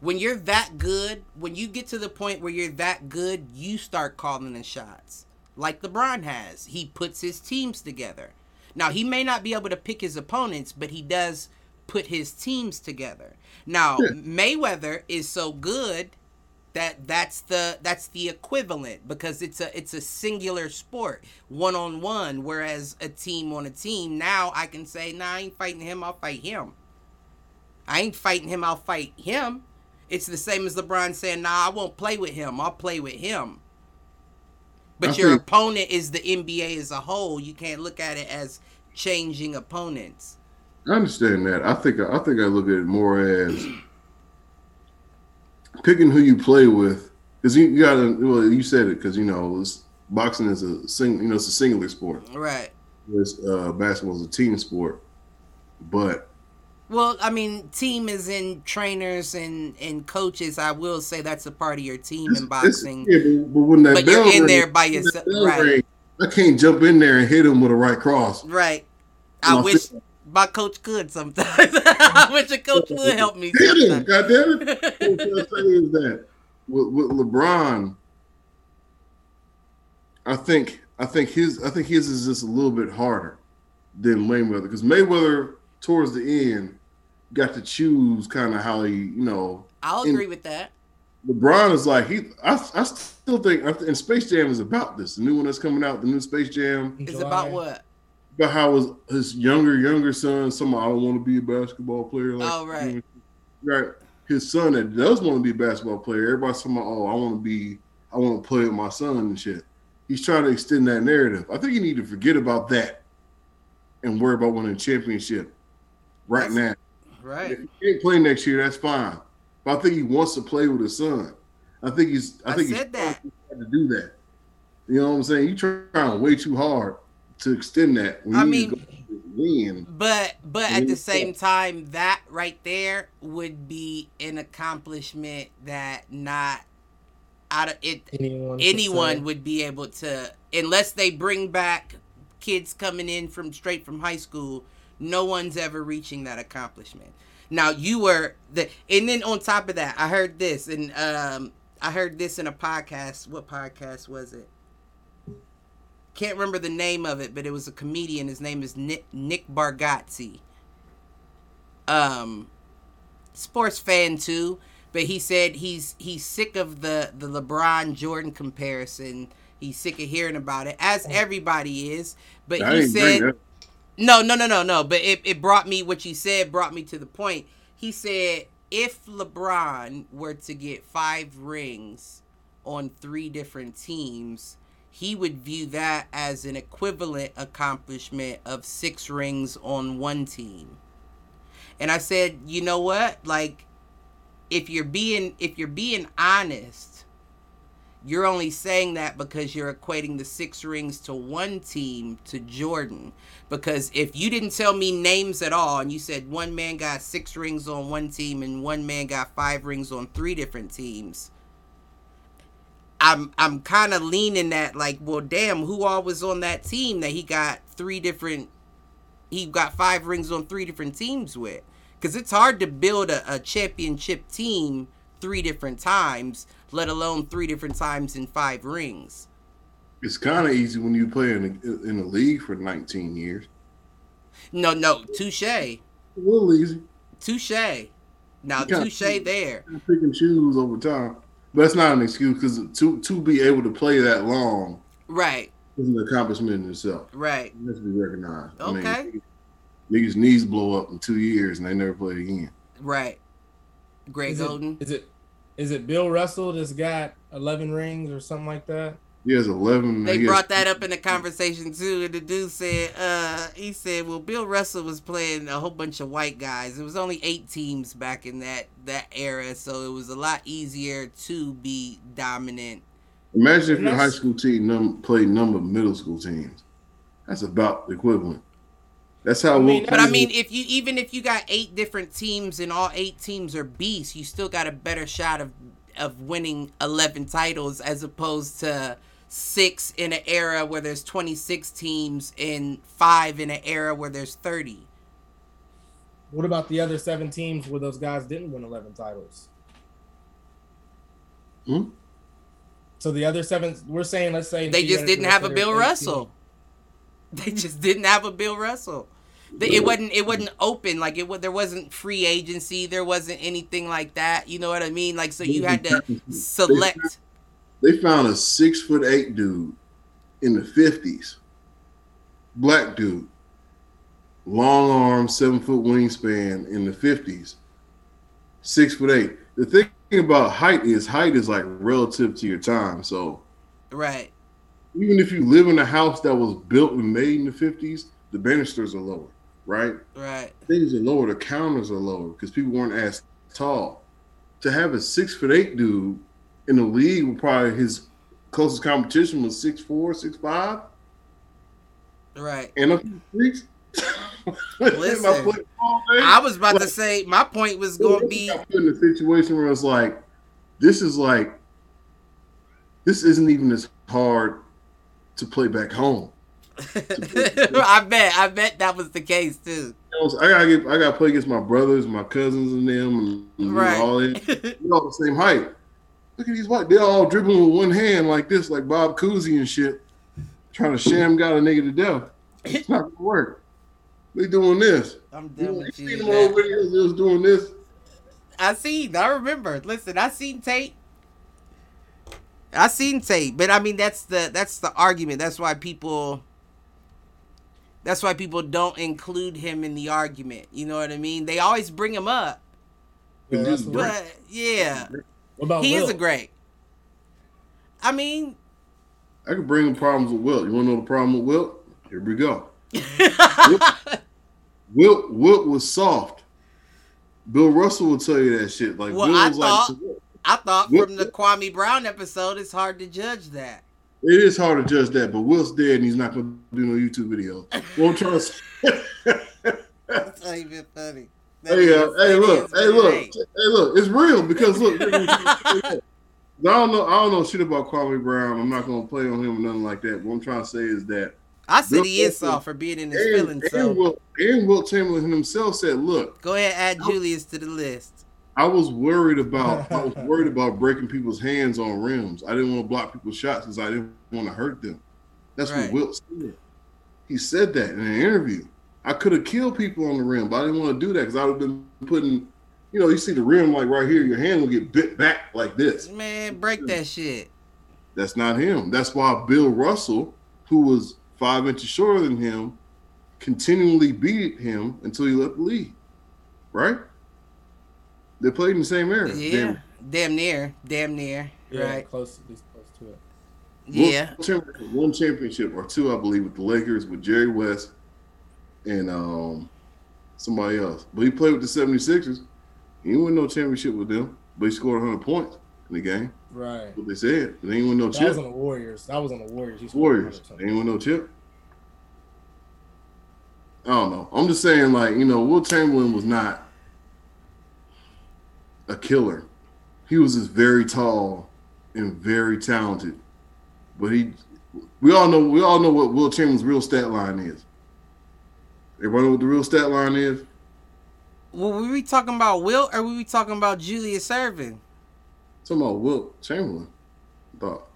When you're that good, when you get to the point where you're that good, you start calling the shots. Like LeBron has. He puts his teams together. Now, he may not be able to pick his opponents, but he does put his teams together. Now, Yeah. Mayweather is so good that that's the that's the equivalent because it's a it's a singular sport, one on one, whereas a team on a team, now I can say, "Nah, I ain't fighting him, I'll fight him." I ain't fighting him, I'll fight him. It's the same as LeBron saying, "Nah, I won't play with him. I'll play with him." But I your think- opponent is the NBA as a whole. You can't look at it as changing opponents. I understand that. I think I think I look at it more as picking who you play with because you, got to. Well, you said it because you know it's, boxing is a sing. You know, it's a singular sport. Right. Whereas uh, basketball is a team sport. But Well, I mean, team is in trainers and and coaches. I will say that's a part of your team in boxing. yeah, but, but when that But you're bell in ring- there by yourself, right? ring, I can't jump in there and hit him with a right cross. Right. I wish my coach could sometimes. I wish a coach would help me. Hit him, sometimes. goddamn it! What I'm trying to say is that with, with LeBron, I think I think his I think his is just a little bit harder than Mayweather because Mayweather towards the end got to choose kind of how he you know I'll agree with that. LeBron is like he I, I still think and Space Jam is about this the new one that's coming out the new Space Jam It's about what? About how his his younger younger son some I don't want to be a basketball player like Oh, right. right his son that does want to be a basketball player everybody's talking about oh I want to be I want to play with my son and shit. He's trying to extend that narrative. I think you need to forget about that and worry about winning a championship right That's- now. Right. if he can't play next year that's fine. But I think he wants to play with his son. I think he's I I think said he's that. to do that. You know what I'm saying? You trying way too hard to extend that when I you mean- need to go win. But but at the Yeah. same time, that right there would be an accomplishment that not out of it Anyone, anyone would be able to unless they bring back kids coming in from straight from high school no one's ever reaching that accomplishment. Now you were the and then on top of that i heard this and um i heard this in a podcast what podcast was it can't remember the name of it but it was a comedian his name is nick nick bargatze um sports fan too but he said he's he's sick of the the LeBron Jordan comparison. He's sick of hearing about it, as everybody is. But I he said, no, no, no, no, no. But it, it brought me what you said brought me to the point. He said if LeBron were to get five rings on three different teams, he would view that as an equivalent accomplishment of six rings on one team. And I said, you know what? Like if you're being if you're being honest, you're only saying that because you're equating the six rings to one team to Jordan. Because if you didn't tell me names at all and you said one man got six rings on one team and one man got five rings on three different teams, I'm I'm kind of leaning that like, well, damn, who all was on that team that he got three different he got five rings on three different teams with? Because it's hard to build a, a championship team three different times, let alone three different times in five rings. It's kind of easy when you play in the, in the league for 19 years. No, no, touche, A little easy. touche. Now, touche there. Pick and choose over time. But that's not an excuse because to to be able to play that long Right, is an accomplishment in itself. right. It has to be recognized. I mean, Okay. niggas' knees blow up in two years and they never play again. Right. Greg Is Golden. is it is it Bill Russell that's got eleven rings or something like that? He has 11. They he has- brought that up in the conversation too, and the dude said, uh, he said, well, Bill Russell was playing a whole bunch of white guys. It was only eight teams back in that that era, so it was a lot easier to be dominant. Imagine if And your high school team num- played number of middle school teams. That's about the equivalent. That's how. I mean, But I mean, if you even if you got eight different teams and all eight teams are beasts, you still got a better shot of of winning eleven titles as opposed to six in an era where there's twenty six teams and five in an era where there's thirty. What about the other seven teams where those guys didn't win eleven titles? Hmm? So the other seven, we're saying, let's say They just didn't have a Bill 18. Russell. They just didn't have a Bill Russell. It wasn't. It wasn't open. Like it. wa- There wasn't free agency. There wasn't anything like that. You know what I mean? Like so, you had to select. They found a six foot eight dude in the fifties, black dude, long arm, seven foot wingspan in the fifties, six foot eight. The thing about height is height is like relative to your time. So Right. even if you live in a house that was built and made in the fifties, the banisters are lower, right? Right. things are lower, the counters are lower because people weren't as tall. To have a six foot eight dude in the league, with probably his closest competition was six four, six five, Right. and up in. Listen, My football thing, I was about to say my point was going to be put in a situation where it's like, this is like, this isn't even as hard to play back home. I bet. I bet that was the case too. I gotta get, I gotta play against my brothers, my cousins, and them, and know, Right. all that. We're all the same height. Look at these white. They're all dribbling with one hand like this, like Bob Cousy and shit, trying to sham got a nigga to death. It's not gonna work. They doing this. I'm You, done know, you with seen you. them old videos? They was doing this. I seen. I remember. Listen, I seen tape. I seen tape, but I mean that's the that's the argument. That's why people. That's why people don't include him in the argument. You know what I mean? They always bring him up, Bill Russell. Right. but yeah, What about he Will? is a great. I mean, I could bring them problems with Wilt. You want to know the problem with Wilt? Here we go. Wilt, Wilt was soft. Bill Russell will tell you that shit. Like Well, Bill I was thought- like, I thought Wilt- from the Kwame Brown episode, it's hard to judge that. It is hard to judge that, but Wilt's dead and he's not going to do no YouTube videos. Well, I'm trying to say, That's not even funny. That hey, uh, hey, look, hey, look, hey, look. It's real because look. I don't know. I don't know shit about Kwame Brown. I'm not going to play on him or nothing like that. What I'm trying to say is that I said Bill he is Russell- soft for being in his and, feelings. and, So Wilt, and Wilt Chamberlain himself said, "Look, go ahead, add Julius to the list. I was worried about I was worried about breaking people's hands on rims. I didn't want to block people's shots because I didn't want to hurt them. That's Right. what Wilt said. He said that in an interview. I could have killed people on the rim, but I didn't want to do that because I would have been putting, you know, you see the rim like right here, your hand will get bit back like this. Man, break that shit. That's not him. That's why Bill Russell, who was five inches shorter than him, continually beat him until he left the league. Right? They played in the same area. Yeah, Damn. damn near, damn near. Yeah, Right? close, at least close to it. Yeah. One one championship or two, I believe, with the Lakers with Jerry West and um somebody else. But he played with the 76ers. He didn't win no championship with them, but he scored 100 points in the game. Right. What they said. They didn't win no That chip. was on the Warriors. That was on the Warriors. He Warriors. 100 They didn't win no chip. I don't know. I'm just saying, like, you know, Will Chamberlain was not a killer. He was just very tall and very talented. But he we all know we all know what Will Chamberlain's real stat line is. Everybody know what the real stat line is? Well, were we talking about Wilt or were we talking about Julius Erving? talking about Will Chamberlain. I thought.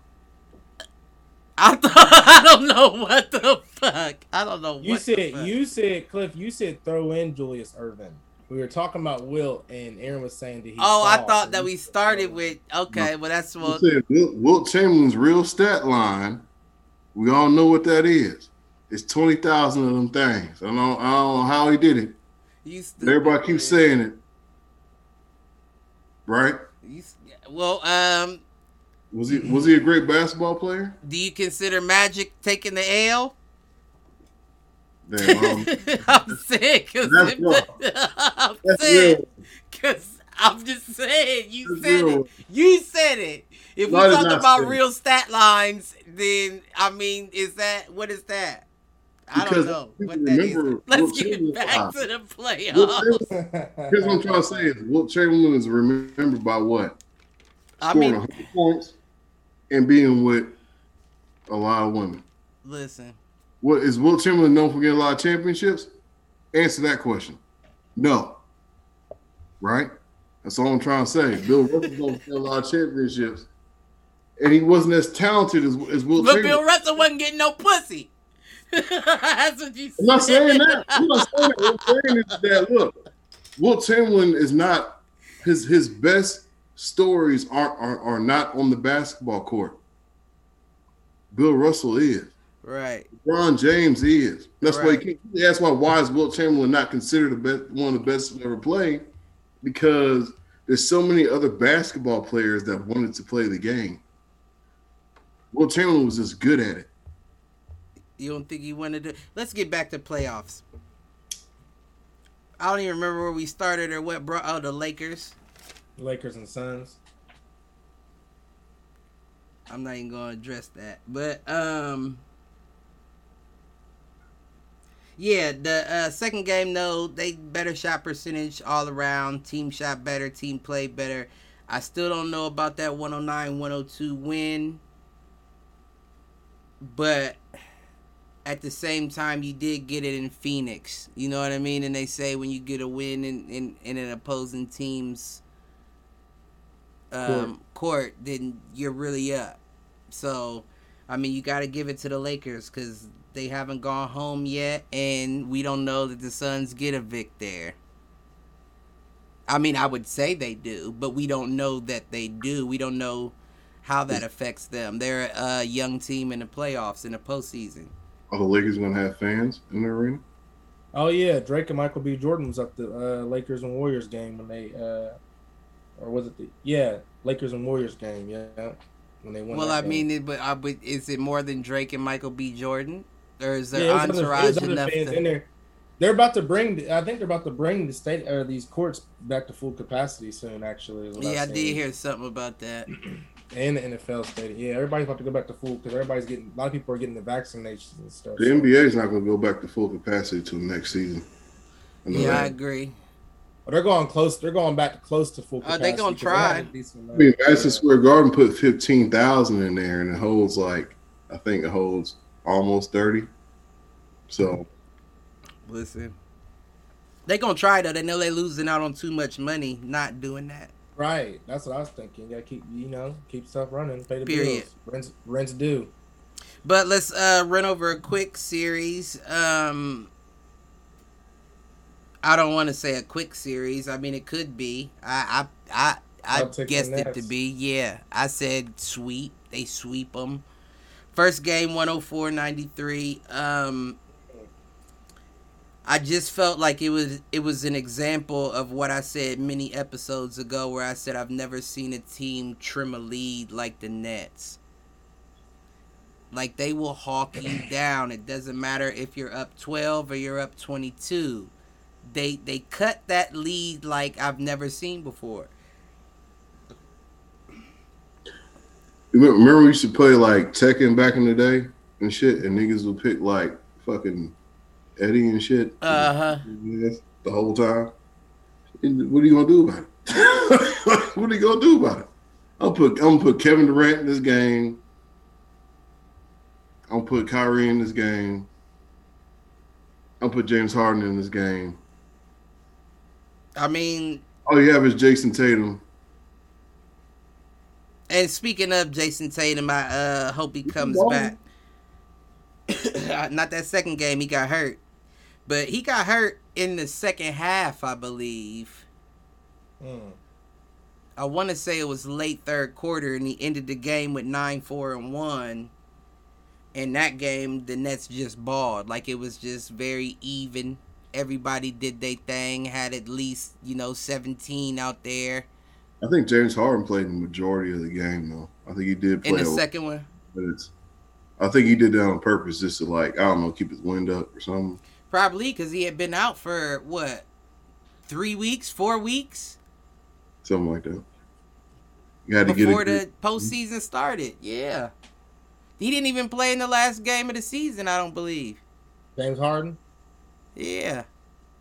I thought I don't know what the fuck. I don't know. You what the said fuck. you said Cliff. You said throw in Julius Erving. We were talking about Wilt, and Aaron was saying that he. Oh, I thought that we started with okay. Well, that's I what. said Wilt, Wilt Chamberlain's real stat line. We all know what that is. It's twenty thousand of them things. I don't, I don't know how he did it. You But stupid, everybody keeps man. saying it, right? You well, um, Was he was he a great basketball player? do you consider Magic taking the L? Damn, I'm saying because. I'm that's saying because I'm just saying you That's said real. it. You said it. If we talk about real stat lines, then I mean, is that what is that? I don't know what that is. remember Let's Wilt get Chamberlain back to the playoffs. Here's what I'm trying to say: is Wilt Chamberlain is remembered by what? I Scoring mean, 100 points and being with a lot of women. listen. What is Will Chamberlain known for getting a lot of championships? Answer that question. No. Right? That's all I'm trying to say. Bill Russell's known for getting a lot of championships. and he wasn't as talented as, as Will But Chamberlain. Bill Russell wasn't getting no pussy. That's what you said. I'm not saying that. I'm not saying that. What I'm saying is that look, Will Chamberlain is not his his best stories are are, are not on the basketball court. Bill Russell is. Right. LeBron James is. That's why Right. he can't, that's why why is Will Chamberlain not considered the best one of the best to ever play? Because there's so many other basketball players that wanted to play the game. Will Chamberlain was just good at it. You don't think he wanted to? Let's get back to playoffs. I don't even remember where we started or what brought out the Lakers. Lakers and Suns. I'm not even gonna address that. But um Yeah, the uh, second game though, they better shot percentage all around. Team shot better, team played better. I still don't know about that 109-102 win. But at the same time you did get it in Phoenix. You know what I mean? And they say when you get a win in, in, in an opposing team's um, court, then you're really up. So, I mean, you got to give it to the Lakers because they haven't gone home yet, and we don't know that the Suns get a Vic there. I mean, I would say they do, but we don't know that they do. We don't know how that affects them. They're a young team in the playoffs in the postseason. Are the Lakers gonna have fans in the arena? Oh yeah, Drake and Michael B. Jordan was at the uh, Lakers and Warriors game when they, uh, or was it the yeah Lakers and Warriors game? Yeah, when they won. Well, that I game. mean, it, but, uh, but is it more than Drake and Michael B. Jordan, or is there Yeah, it was other- it entourage other enough? fans To, in there. They're about to bring. I think they're about to bring the state or these courts back to full capacity soon. Actually, yeah, I I've did hear something about that. And the NFL stadium. Yeah, everybody's about to go back to full because everybody's getting. A lot of people are getting the vaccinations and stuff. The so- NBA is not gonna go back to full capacity till next season. I know Yeah, I agree. But they're going close. They're going back to close to full Uh, capacity. they going to try. a I mean, Madison Yeah. Square Garden put fifteen thousand in there, and it holds like I think it holds almost thirty. So Listen, they're gonna try though. They know they're losing out on too much money not doing that. Right. That's what I was thinking. Gotta keep, you know, keep stuff running, pay the Period. bills. Rents, rents due. But let's uh, run over a quick series. Um, I don't want to say a quick series. I mean, it could be. I I I, I guessed it to be. Yeah, I said sweep. They sweep them. First game 104-93. Um, I just felt like it was it was an example of what I said many episodes ago, where I said I've never seen a team trim a lead like the Nets. Like they will hawk you down. It doesn't matter if you're up 12 or you're up 22. They they cut that lead like I've never seen before. Remember remember we used to play like Tekken back in the day and shit, and niggas would pick like fucking Eddie and shit. Uh huh. The whole time. What are you gonna do about it? what are you gonna do about it? I'll put I'm gonna put Kevin Durant in this game. I'll put Kyrie in this game. I'll put James Harden in this game. I mean, All you have is Jayson Tatum. and speaking of Jayson Tatum, I uh, hope he comes back. Not that second game, he got hurt, but he got hurt in the second half, I believe. Mm. I want to say it was late third quarter, and he ended the game with nine, four, and one. In that game, the Nets just balled like it was just very even. Everybody did their thing, had at least you know seventeen out there I think James Harden played the majority of the game though. I think he did play in the a- second one. minutes. I think he did that on purpose just to like, I don't know, keep his wind up or something. Probably because he had been out for what, three weeks, four weeks Something like that. You had to get before it. the postseason started. Yeah, he didn't even play in the last game of the season. I don't believe. James Harden. Yeah.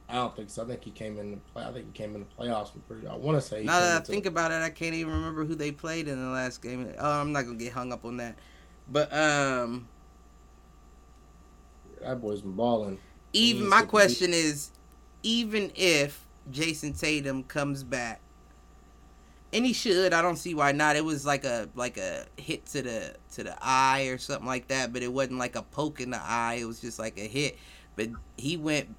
I don't think so. I think he came in. The play, I think he came in the playoffs. for Pretty. I want to say. he Now that I think the- about it, I can't even remember who they played in the last game. Oh, I'm not gonna get hung up on that. But um, that boy's been balling. Even my to be- question is, even if Jayson Tatum comes back, and he should. I don't see why not. It was like a like a hit to the to the eye or something like that, but it wasn't like a poke in the eye. It was just like a hit. But he went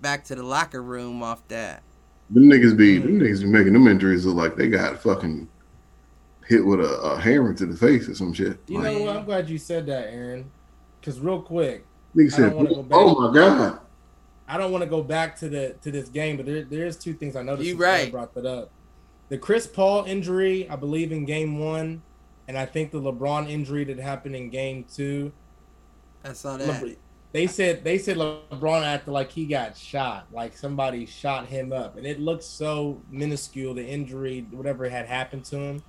back to the locker room off that. Them niggas be them niggas be making them injuries look like they got fucking hit with a, a hammer to the face or some shit. You Like, know what? I'm glad you said that, Aaron. Because real quick, nigga I said, don't wanna go back. "Oh my god." I don't want to go back to the to this game, but there there is two things I noticed. You since Aaron right. Brought that up. The Chris Paul injury, I believe, in Game One, and I think the LeBron injury that happened in Game Two. I saw that. LeBron- They said they said LeBron acted like he got shot, like somebody shot him up, and it looked so minuscule. The injury, whatever had happened to him,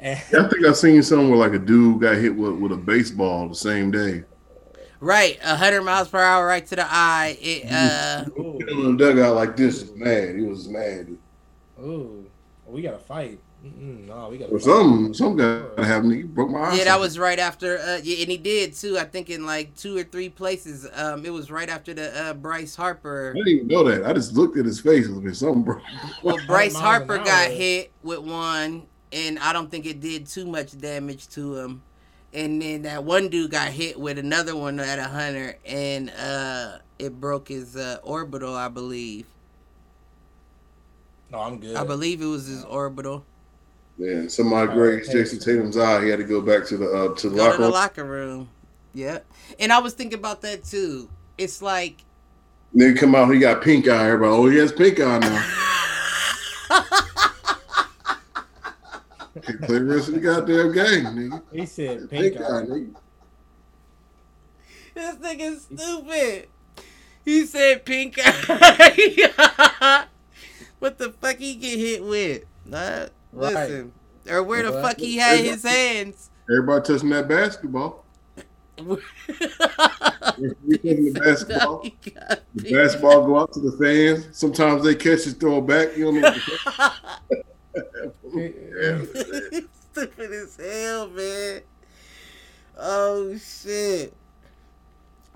and I think I seen something where like a dude got hit with, with a baseball the same day. Right, hundred miles per hour, right to the eye. It uh, ooh, Hit in the dugout like this is mad. He was mad. ooh, we gotta fight. Mm-mm, no, we gotta. Or fight. something, something got happened. He broke my eye. yeah, that was right after. Uh, yeah, and he did too. I think in like two or three places. Um, it was right after the uh, Bryce Harper. I didn't even know that. I just looked at his face. It was something, bro. Well, Bryce Harper got hit with one, and I don't think it did too much damage to him. And then that one dude got hit with another one at a hundred, and uh, it broke his uh, orbital, I believe. No, I'm good. I believe it was his orbital. Yeah, somebody All grazed right, Jayson Tatum's eye. He had to go back to the uh, to the Go locker to the room. locker room. Yeah, and I was thinking about that too. It's like Nigga come out, he got pink eye. Everybody, oh, he has pink eye now. Okay, play the rest of the goddamn game, nigga. He said Pink, pink eye, eye. nigga. this nigga's stupid. He said pink eye. what the fuck he get hit with? Nah, Right. Listen, or where the fuck he had his hands? Everybody touching that basketball. We touching the basketball. The basketball go out to the fans. Sometimes they catch it, throw it back. You don't know. What the yeah. Stupid as hell, man. Oh shit.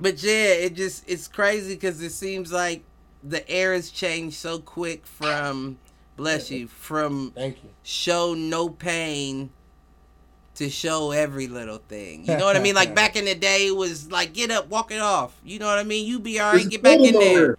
But yeah, it just it's crazy because it seems like the air has changed so quick from bless you from Thank you. show no pain to show every little thing. You know what I mean? Like back in the day, it was like get up, walk it off. You know what I mean? You be all right, get back in on there.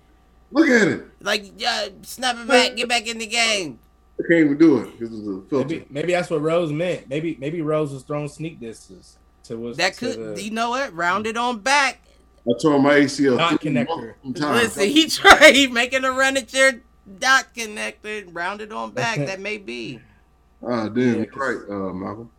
Look at it. Like yeah, snap it back, get back in the game. I can't even do it because it's a. Maybe maybe that's what Rose meant. Maybe maybe Rose was throwing sneak disses to us. That to could, the- you know what? Rounded on back. I tore my ACL. Dot three connector. multiple times. Listen, he tried he making a run at your dot connector, Rounded on back. that may be. Ah, damn, Yeah, right, uh, Malcolm.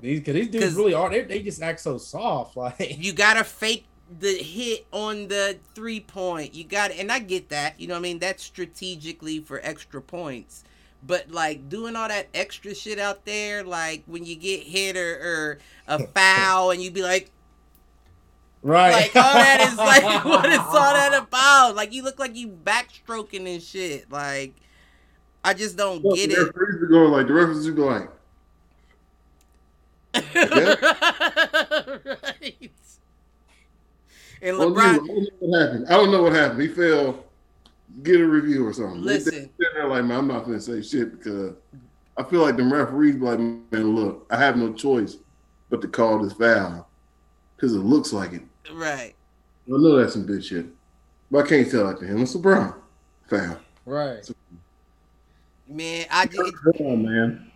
these cause these 'Cause- dudes really are. They, they just act so soft. Like You gotta fake the hit on the three point. You got, and I get that. You know what I mean? That's strategically for extra points. But like doing all that extra shit out there, like when you get hit or, or a foul, and you be like, right. like all that is like, what is all that about? Like you look like you backstroking and shit. Like I just don't Look, get the it. referees be going like the referees be going like, right. And LeBron, I don't know what happened. I don't know what happened. He fell. Get a review or something. They- they Listen. sitting there like, man, I'm not gonna say shit because I feel like the referees be like, man, look, I have no choice but to call this foul because it looks like it. right? I know that's some bitch shit, but I can't tell that to him. It's LeBron foul. right. Man, I ju- Come on, man.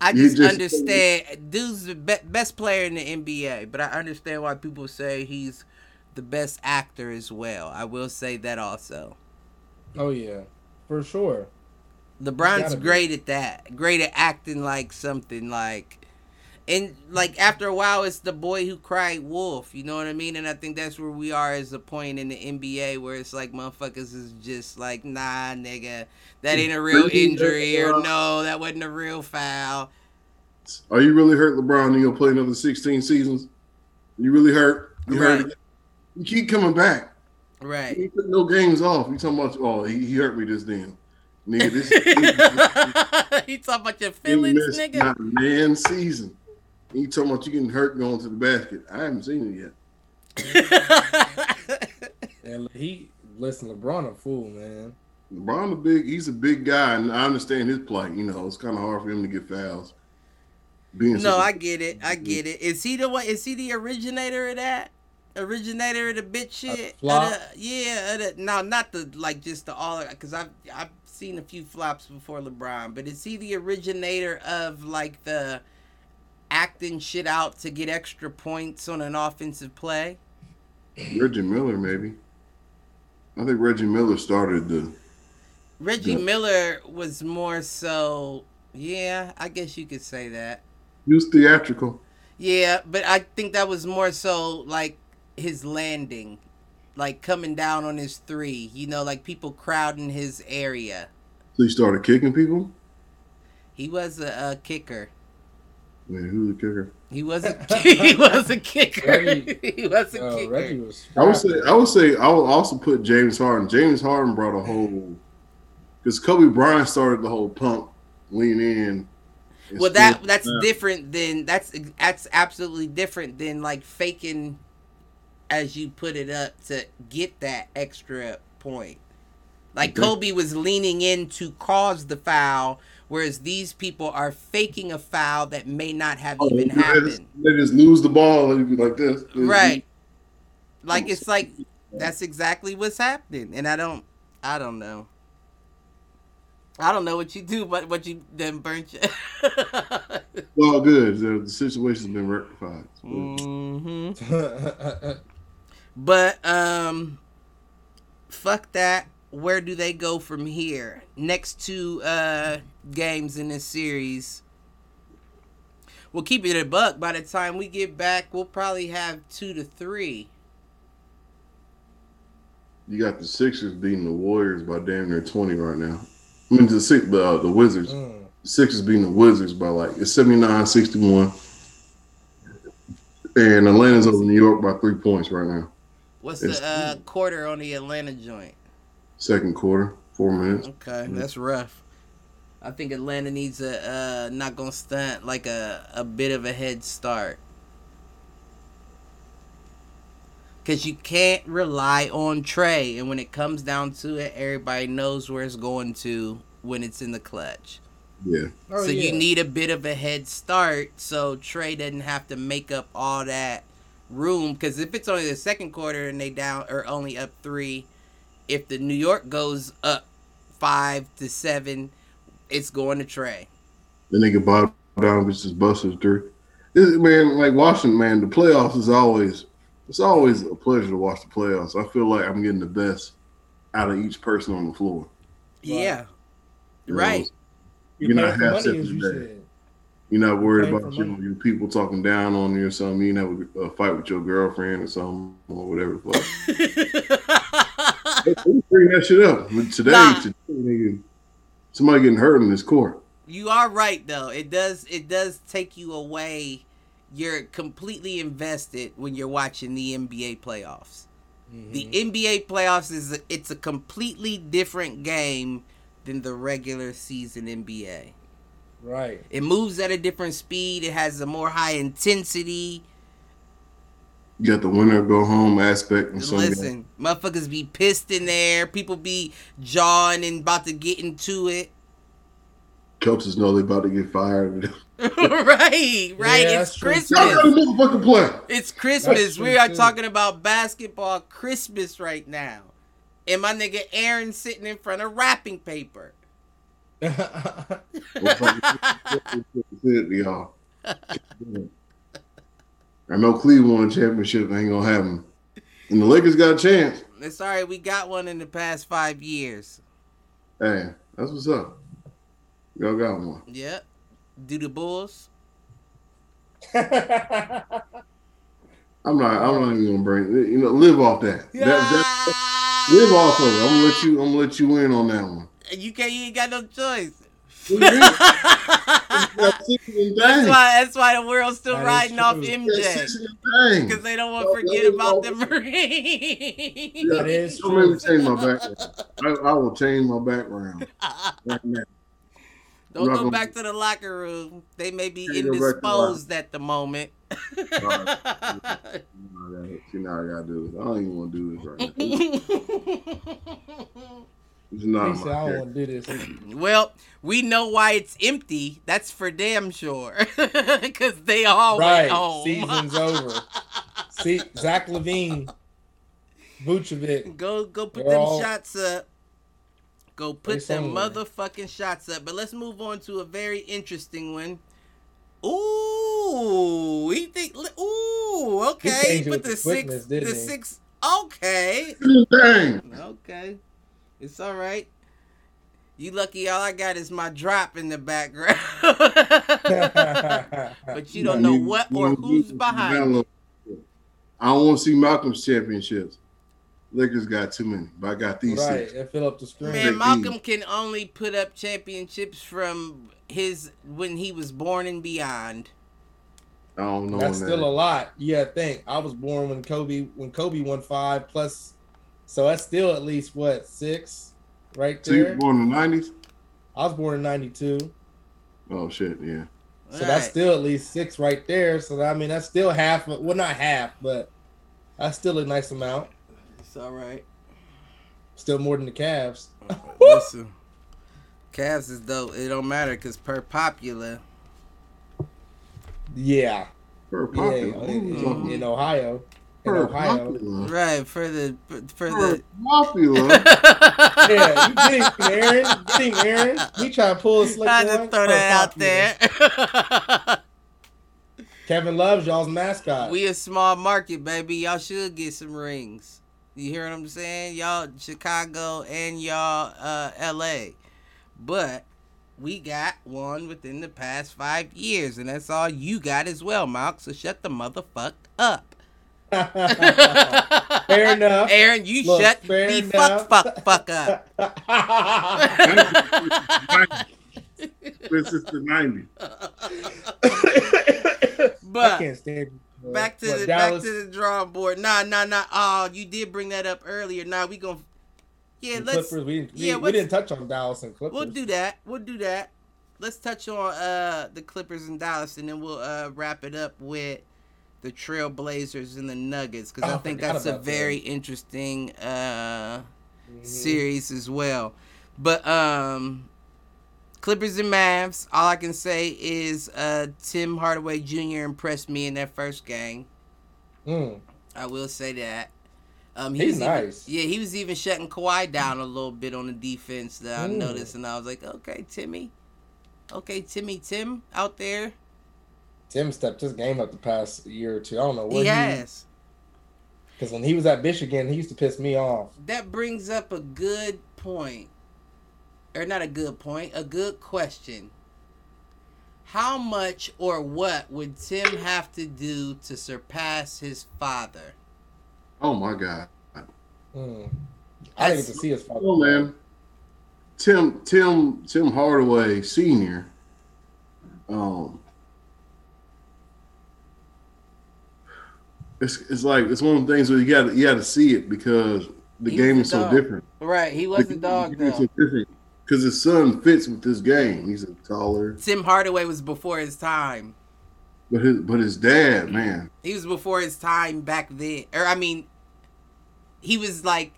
I just, just- understand. Dude's the be- best player in the NBA, but I understand why people say he's the best actor as well. I will say that also. Oh yeah, for sure. LeBron's be. great at that. Great at acting like something like and like after a while it's the boy who cried wolf, you know what I mean? And I think that's where we are as a point in the NBA where it's like motherfuckers is just like, nah nigga, that ain't a real injury uh, or no, that wasn't a real foul. Are you really hurt, LeBron? And you'll play another 16 seasons? You really hurt? You hurt? Again? You keep coming back. Right. He took no games off. You talking about? Oh, he, he hurt me this damn. Nigga, this he talking about your he feelings, nigga. not man season. He talking about you getting hurt going to the basket? I haven't seen it yet. And he listen, LeBron a fool, man. LeBron a big. He's a big guy, and I understand his plight. You know, it's kind of hard for him to get fouls. Being No, I get it. I get it. Is he the one? Is he the originator of that? Originator of the bitch shit? Of flop? the- yeah. of the- no, not the like just the all. Because I've I've seen a few flops before LeBron, but is he the originator of like the acting shit out to get extra points on an offensive play? Reggie Miller, maybe. I think Reggie Miller started the. Reggie Yeah. Miller was more so. Yeah, I guess you could say that. He was theatrical. Yeah, but I think that was more so like his landing, like coming down on his three. You know, like people crowding his area. So he started kicking people. He was a, a kicker. Man, who's the kicker? He was a he was a kicker. Reggie- he was a Uh, kicker. Was. I would say. I would say. I would also put James Harden. James Harden brought a whole. Because Kobe Bryant started the whole pump, lean in. well, that that's Yeah. different than that's that's absolutely different than like faking, as you put it up to get that extra point. Like Okay. Kobe was leaning in to cause the foul, whereas these people are faking a foul that may not have Oh, even they, just, happened. they just lose the ball and be like this. Right. Like it's like that's exactly what's happening, and I don't, I don't know. I don't know what you do, but what you then burnt you. It's all good. The, the situation's been rectified. hmm Mm-hmm. But um, fuck that. Where do they go from here? Next two uh games in this series. We'll keep it a buck. By the time we get back, we'll probably have two to three. You got the Sixers beating the Warriors by damn near twenty right now. I mean the six the uh, the Wizards. Mm. Sixers beating the Wizards by like it's 79-61. And Atlanta's over New York by three points right now. What's It's- the uh, quarter on the Atlanta joint? Second quarter, four minutes. Okay, that's rough. I think Atlanta needs a uh, not gonna stunt like a a bit of a head start. Cause you can't rely on Trae, and when it comes down to it, everybody knows where it's going to when it's in the clutch. Yeah. Oh, so you need a bit of a head start, so Trae doesn't have to make up all that room. Because if it's only the second quarter and they down or only up three, if the New York goes up five to seven, it's going to Trae. Then they can Bob down with just busted three. This man, like Washington, man, the playoffs is always it's always a pleasure to watch the playoffs. I feel like I'm getting the best out of each person on the floor. Yeah, You know, right. You're You're not paying for half money, as stepping you back. Said. You're not worried about you know, money. your people talking down on you or something. You didn't have a, a fight with your girlfriend or something or whatever. the fuck. They- they bring that shit up today. Nah. Today, somebody getting hurt in this court. you are right though. It does it does take you away. You're completely invested when you're watching the NBA playoffs. The Mhm. NBA playoffs is a, it's a completely different game than the regular season NBA. Right. It moves at a different speed. It has a more high intensity. You got the winner go home aspect and some Listen, motherfuckers be pissed in there. People be jawing and about to get into it. coaches know they about to get fired. right, right. Yeah, it's. Christmas. Y'all got to motherfucking play. It's Christmas. We are too. talking about basketball Christmas right now. And my nigga Aaron sitting in front of wrapping paper. Y'all. I know Cleveland won a championship. Ain't gonna happen. And the Lakers got a chance. It's all right. We got one in the past five years. Hey, that's what's up. Y'all got one. Yep. Do the Bulls? I'm not. I'm not even gonna bring. You know, live off that. that, that live off of it. I'm gonna let you. I'm gonna let you in on that one. You can't. You ain't got no choice. What do you mean? that's You got six in the thing. why. That's why the world's still That riding off MJ six in the thing. because they don't want Oh, to forget about the. Marines. Yeah, That is Don't make me true. change my background. I, I will change my background right now. Don't go back to the locker room. They may be Can't go back to the indisposed at the moment. You know, I gotta- you know, I gotta do this. I don't even want to do this right now. It's not He my said, I don't want to do this. Well, we know why it's empty. That's for damn sure. Because they all right. went home. Season's over. See, Zach LaVine, Vucevic. Go go put them all- shots up. Go put They them somewhere. motherfucking shots up. But let's move on to a very interesting one. Ooh, he think. Ooh, okay. changed it Put with the the six, the he? six. Okay, okay, it's all right. You lucky. All I got is my drop in the background. but you don't know You- what or who's behind. I don't want to see Malcolm's championships. Lakers got too many, but I got these right. six. And fill up the screen. Man, Malcolm can only put up championships from his when he was born and beyond. I don't know. That's that. still a lot. Yeah, think I was born when Kobe when Kobe won five plus, so that's still at least what six, right there. So you were born in the nineties? I was born in '92, Oh shit, yeah. so that's Right. still at least six right there. So I mean, that's still half. of- Well, not half, but that's still a nice amount. It's all right. Still more than the Cavs. Listen, Cavs is dope. It don't matter because per popular. Yeah, Per yeah. popular. In, What are you talking in, in? Ohio, in Ohio. popular. Right for the for Per the. popular. Yeah, you get him, Aaron. Get him, Aaron. He try to pull a slick I just throw Per that out popular. there. Kevin Love's y'all's mascot. we a small market, baby. Y'all should get some rings. You hear what I'm saying? Y'all Chicago and y'all uh LA. But we got one within the past five years, and that's all you got as well, Mark. So shut the motherfuck up. Fair enough. Aaron, you Look, shut the enough. fuck fuck fuck up. This is the nineties. I But can't stand you. back to What, the Dallas? back to the drawing board. Nah, nah, nah. Oh, you did bring that up earlier. Nah, we gonna yeah, The let's Clippers. We, we, yeah, we what's- didn't touch on Dallas and Clippers. we'll do that. We'll do that. Let's touch on uh the Clippers and Dallas, and then we'll uh wrap it up with the Trailblazers and the Nuggets because Oh, I think that's a very interesting uh Mhm. series as well. But um Clippers and Mavs, all I can say is uh Tim Hardaway Jr. impressed me in that first game. Mm. I will say that. Um, he He's even- nice. yeah, he was even shutting Kawhi down a little bit on the defense that I Mm. noticed, and I was like, okay, Timmy, okay, Timmy, Tim out there, Tim stepped his game up the past year or two. I don't know what he has. Because when he was at Michigan, he used to piss me off. That brings up a good point, or not a good point, a good question. How much or what would Tim have to do to surpass his father? Oh my god. Mm. I didn't get to see his father. Oh man. Tim Tim Tim Hardaway Senior. Um it's, it's like it's one of the things where you got you got to see it because the He's game is so dog. different. Right, he wasn't a dog though. Because his son fits with this game. He's a taller, Tim Hardaway was before his time. but his but his dad, man, He was before his time back then. Or I mean, he was like,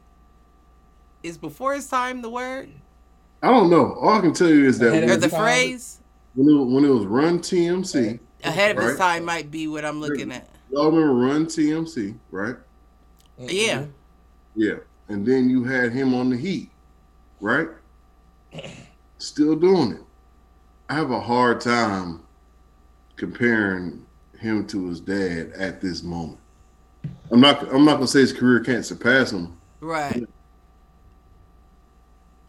is before his time the word I don't know. All I can tell you is that Ahead when, the phrase? when it, when it was Run TMC, Ahead of his time might be what I'm looking at. Y'all remember Run TMC, right? Mm-hmm. Yeah. Yeah. And then you had him on the Heat, right? Still doing it. I have a hard time comparing him to his dad at this moment. I'm not I'm not gonna say his career can't surpass him. Right.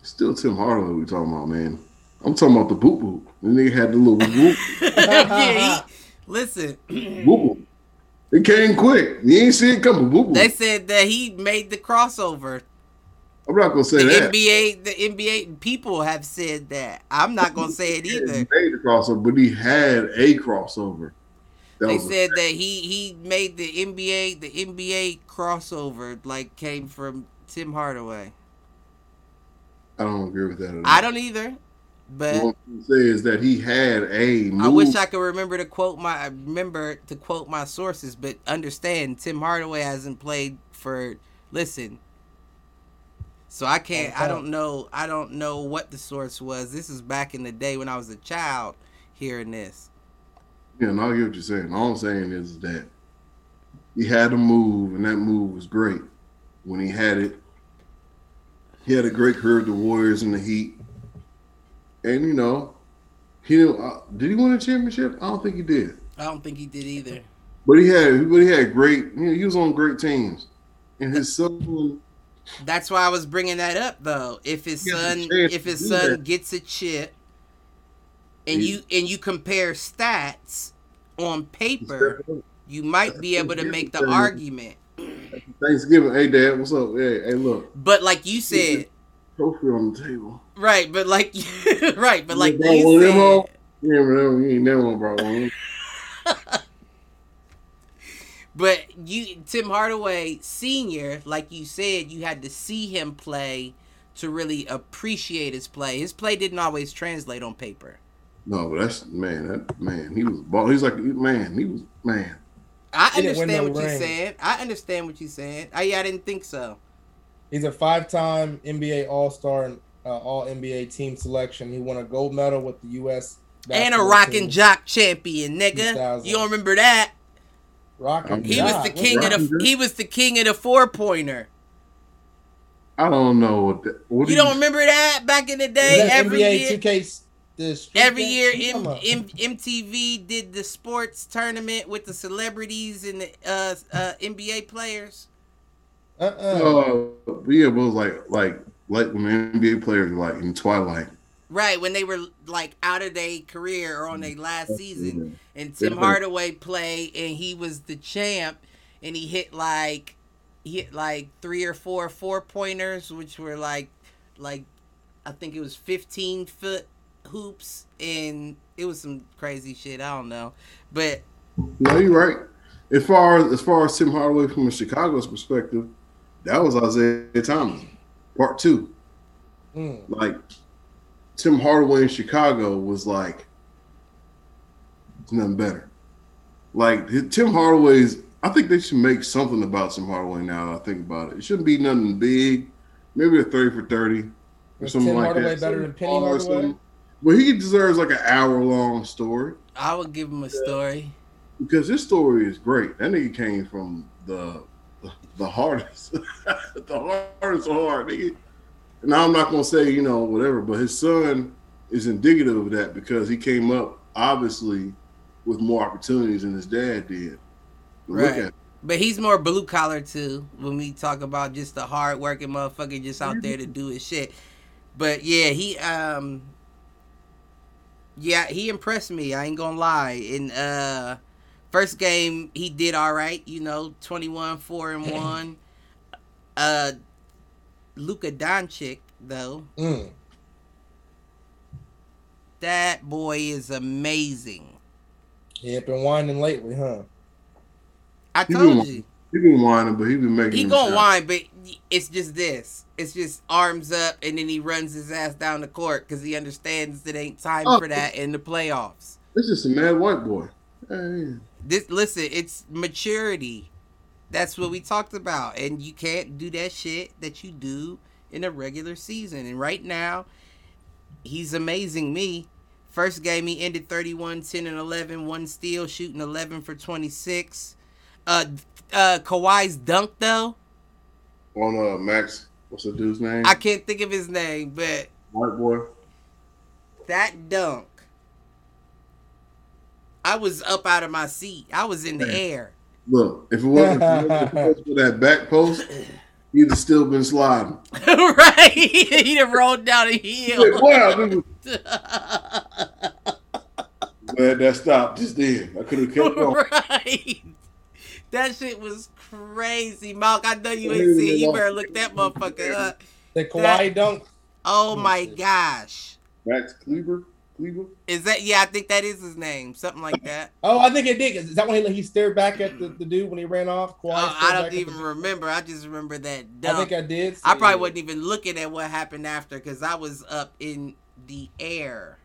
Still Tim Hardaway we talking about, man. I'm talking about the boot boot. The nigga had the little whoop yeah, he, listen, boop boop. It came quick. You ain't see it coming. Boop. they said that he made the crossover. I'm not gonna say The that. NBA, the NBA people have said that. I'm not gonna say it either. He made the crossover, but he had a crossover. That They said that he he made the NBA the NBA crossover like came from Tim Hardaway. I don't agree with that at all. I don't either, but What I'm saying is that he had a move. I wish I could remember to quote my I remember to quote my sources, but understand Tim Hardaway hasn't played for listen. So I can't. Okay. I don't know. I don't know what the source was. This is back in the day when I was a child hearing this. Yeah, and I get what you're saying. All I'm saying is that he had a move, and that move was great when he had it. He had a great career with the Warriors and the Heat, and you know, he didn't, uh, did he win a championship? I don't think he did, I don't think he did either. but he had, but he had great. You know, he was on great teams, and his son. That's why I was bringing that up though. If his He has a son, if his son that. gets a chip, and He- you and you compare stats on paper, you might be able to make the argument. Thanksgiving, hey dad, what's up? Hey, hey, look, But like you said, trophy on the table. Right? But like, right? But like brought you one of them said, You ain't never, you ain't never one brought one. But you, Tim Hardaway Senior, like you said, you had to see him play to really appreciate his play. His play didn't always translate on paper. No, but that's man. That man, he was ball. He's like man. He was man. I He didn't win understand no what you're saying. I understand what you're saying. I, yeah, I didn't think so. He's a five-time NBA All-Star and uh, All NBA team selection. He won a gold medal with the U.S. And a basketball Rock N' Jock champion, nigga. You don't remember that? Rockin' He Yeah, was jock. the What- king of the. Rockin' He was the king of the four pointer. I don't know what. That, what You do don't remember that back in the day? Every NBA year, 2K. The street every game? year, M- M- MTV did the sports tournament with the celebrities and the uh, uh, NBA players. Uh-uh. Uh, yeah, it was like like like when NBA players were like in Twilight. Right when they were like out of their career or on their mm-hmm. last season, and Tim Hardaway played, and he was the champ, and he hit like he hit like three or four four pointers, which were like like I think it was fifteen foot hoops, and it was some crazy shit. I don't know, but No, you're right. As far as as far as Tim Hardaway from a Chicago's perspective, that was Isiah Thomas, part two. Mm. Like Tim Hardaway in Chicago was like nothing better. Like his- Tim Hardaway's, I think they should make something about Tim Hardaway now. that I think about it. It shouldn't be nothing big. Maybe a thirty for thirty or Was something Tim like Hardaway that. better than Penny Hardaway? something. But he deserves like an hour long story I would give him a story. because his story is great. That nigga came from the the hardest, the hardest hard. Nigga. Now I'm not gonna say you know whatever, but his son is indicative of that because he came up obviously with more opportunities than his dad did. Right. But he's more blue collar too. When we talk about just the hard working motherfucker just out there to do his shit. But yeah, he um yeah, he impressed me. I ain't gonna lie. In uh first game he did all right, you know, 21 4 and 1. Uh Luka Doncic though, Mm. that boy is amazing. He ain't been whining lately, huh? I He told been- you. he been whining, but he been making. He gonna whine, but it's just this. It's just arms up, and then he runs his ass down the court because he understands it ain't time Oh. for that in the playoffs. It's just a mad white boy. Hey, This, listen, it's maturity. That's what we talked about, and you can't do that shit that you do in a regular season. And right now, he's amazing me. First game, he ended 31, 10, and 11, one steal, shooting 11 for 26. Uh, uh, Kawhi's dunk, though, on uh Max, what's the dude's name? I can't think of his name, but white boy. that dunk, I was up out of my seat. I was in the Man. air. Look, if it wasn't, if it wasn't for that back post, he'd have still been sliding. right? He'd have rolled down a hill. Like, wow, nigga, glad that stopped just then. I could have kept going. right. That shit was crazy, Malk. I know you ain't seen. You better look that motherfucker up. The Kawhi dunk. Oh Oh, my gosh. Max Kleber, Kleber. Is that yeah? I think that is his name. Something like that. Oh, I think it did. Is that when he, he stared back at the, the dude when he ran off? Kawhi Uh, I back don't even remember. I just remember that I think I did. I probably it. wasn't even looking at what happened after because I was up in the air.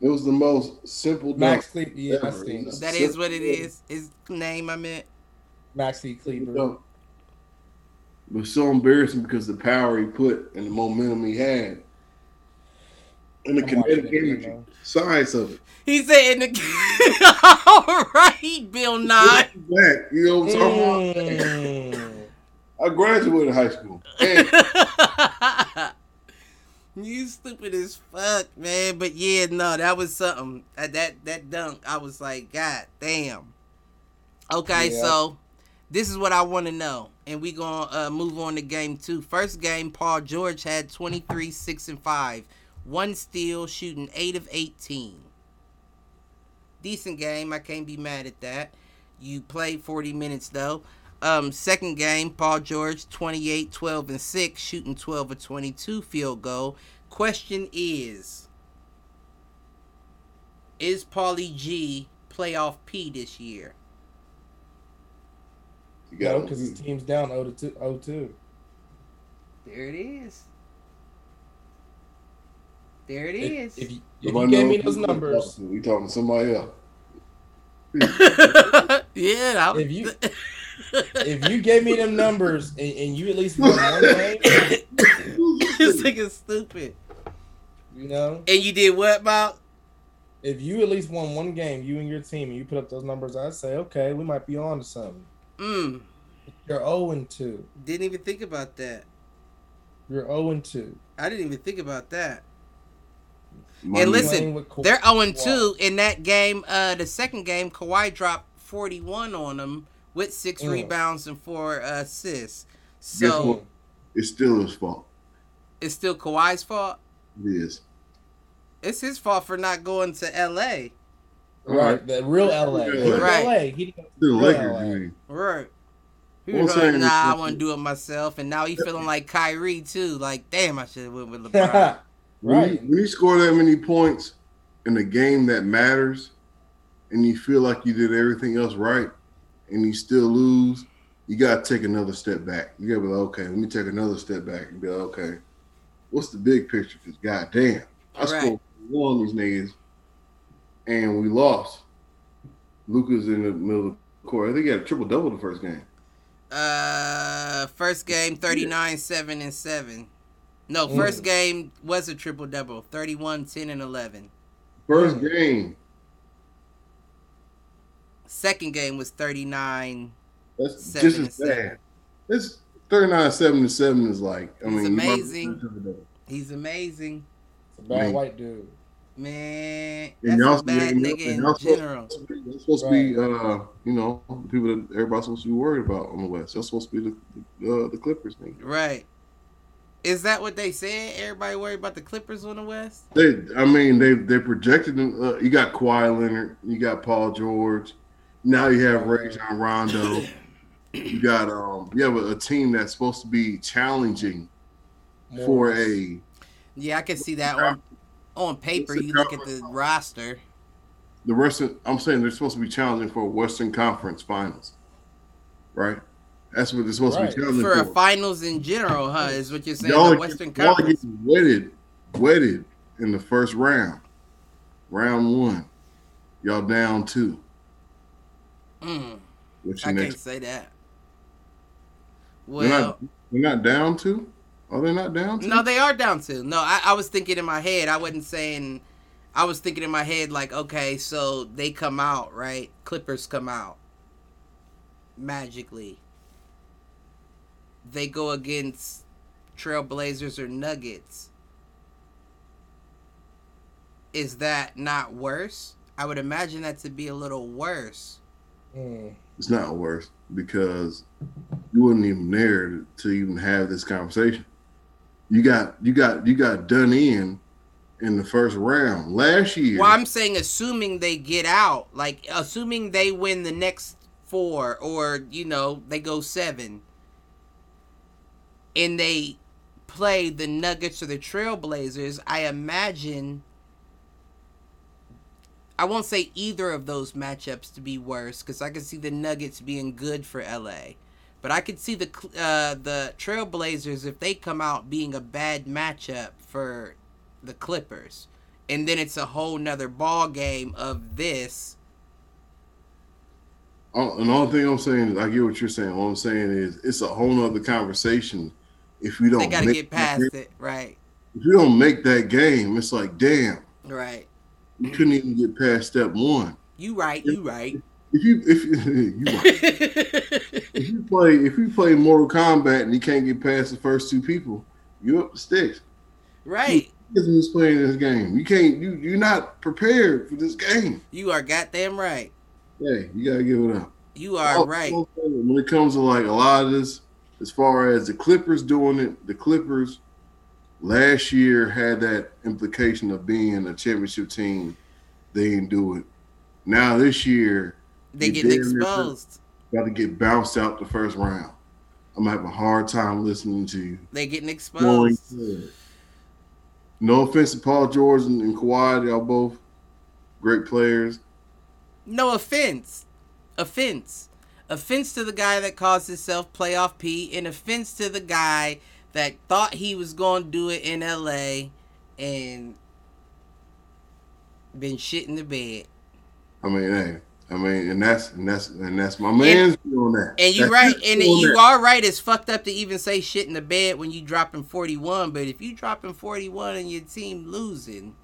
It was the most simple Max dunk. Kleber. Yeah, I ever. seen He's it. That is what it is. His name I meant. Maxi Kleber. Dunk. It was so embarrassing because the power he put and the momentum he had. And the I'm kinetic it, you energy, know. size of it. He said in the All right, Bill Nye. Back, you know what I'm talking about? Mm. I graduated high school. And you stupid as fuck, man. But yeah, no, that was something. That that, that dunk, I was like, God damn. Okay, Yeah. so this is what I want to know. And we going to uh, move on to game two. First game, Paul George had 23, 6, and 5. One steal, shooting 8 of 18. Decent game. I can't be mad at that. You played 40 minutes, though. Um, second game, Paul George, 28, 12, and 6, shooting 12 of 22 field goal. Question is Is Paulie G playoff P this year? you No, got because his team's down 0 to 2. 0 2. There it is. There it is. If, if you, if you gave me those numbers, talking. We talking to somebody else. yeah, I, If you- if you gave me them numbers and, and you at least won one game, this nigga's stupid. you know, And you did what about? if you at least won one game, you and your team, and you put up those numbers, I'd say, okay, we might be on to something. Mm, You're 0 and 2. didn't even think about that. You're 0 and 2. I didn't even think about that. Money- And listen, Playing. They're 0 2 in that game. Uh, the second game, Kawhi dropped 41 on them with six Mm. rebounds and four assists. So? It's still his fault. it's still Kawhi's fault. It is. It's his fault for not going to LA. Right, the real LA. He Right. LA. He didn't go to Still real Lakers game. Right. He was I'm like, nah, I want to do it myself. And now he feeling like Kyrie, too. Like, damn, I should have went with LeBron. When, Right. you, when you score that many points in a game that matters, and you feel like you did everything else right, and you still lose, you gotta take another step back. You gotta be like, okay, let me take another step back and be like, okay, what's the big picture? Because goddamn, I Right. scored one on these niggas, and we lost. Luka's in the middle of the court. I think he had a triple double the first game. Uh, first game 39, 7, and 7. No, Mm. first game was a triple double 31, 10, and 11. First Mm. game. Second game was 39. That's Seven just as seven. bad. It's 39 7 to 7 is like, I It's mean, amazing. He's amazing. It's a bad Man. white dude. Man, And that's y'all- a bad and nigga and in y'all supposed- general. They're supposed to be, uh, you know, the people that everybody's supposed to be worried about on the West. They're supposed to be the uh, the Clippers. Thing. Right. Is that what they said? Everybody worried about the Clippers on the West? They, I mean, they they projected them. Uh, you got Kawhi Leonard, you got Paul George, now you have Rajon Rondo. You got um, you have a, a team that's supposed to be challenging for a Yeah, I can see that on on paper. You look at the roster. the rest. Of, I'm saying they're supposed to be challenging for a Western Conference Finals, right? That's what they're supposed Right. to be challenging For for. a finals in general, huh? Is what you're saying? Y'all The are Western getting- y'all are Conference. getting wetted, wetted in the first round, round one. Y'all down two. Mm, What's I your can't next? say that. They're Well, not, they're not down two. Are they not down two? no, they are down two. No, I, I was thinking in my head. I wasn't saying. I was thinking in my head like, okay, so they come out, right? Clippers come out magically. They go against Trailblazers or Nuggets. Is that not worse? I would imagine that to be a little worse. Mm. It's not worse because you wasn't even there to even have this conversation. You got you got you got done in in the first round last year. Well, I'm saying assuming they get out, like assuming they win the next four, or you know they go seven, and they play the Nuggets or the Trailblazers. I imagine. I won't say either of those matchups to be worse because I could see the Nuggets being good for LA, but I could see the uh, the Trailblazers if they come out being a bad matchup for the Clippers and then it's a whole nother ball game of this all- and the thing I'm saying is I get what you're saying. All I'm saying is it's a whole nother conversation if we don't They got to make get past game- it. Right. If you don't make that game, it's like damn, Right. you couldn't even get past step one. You right. You right. If you if you, right. if you play if you play Mortal Kombat and you can't get past the first two people, you up the sticks. right. This playing this game? You can't. You you're not prepared for this game. You are goddamn right. Hey, you gotta give it up. You are Oh, right. When it comes to like a lot of this, as far as the Clippers doing it, the Clippers last year had that implication of being a championship team. They didn't do it. Now this year, They you getting damn near exposed. got to get bounced out the first round. I'm gonna have a hard time listening to you. They getting exposed. No offense to Paul George and, and Kawhi, y'all both great players. No offense. Offense. Offense to the guy that calls himself Playoff P, and offense to the guy that thought he was going to do it in LA and been shit in the bed. I mean, hey, I mean, and that's and that's and that's my man's view on that. And you That's right, and you that. are right. It's fucked up to even say shit in the bed when you dropping forty one. But if you dropping forty one and your team losing,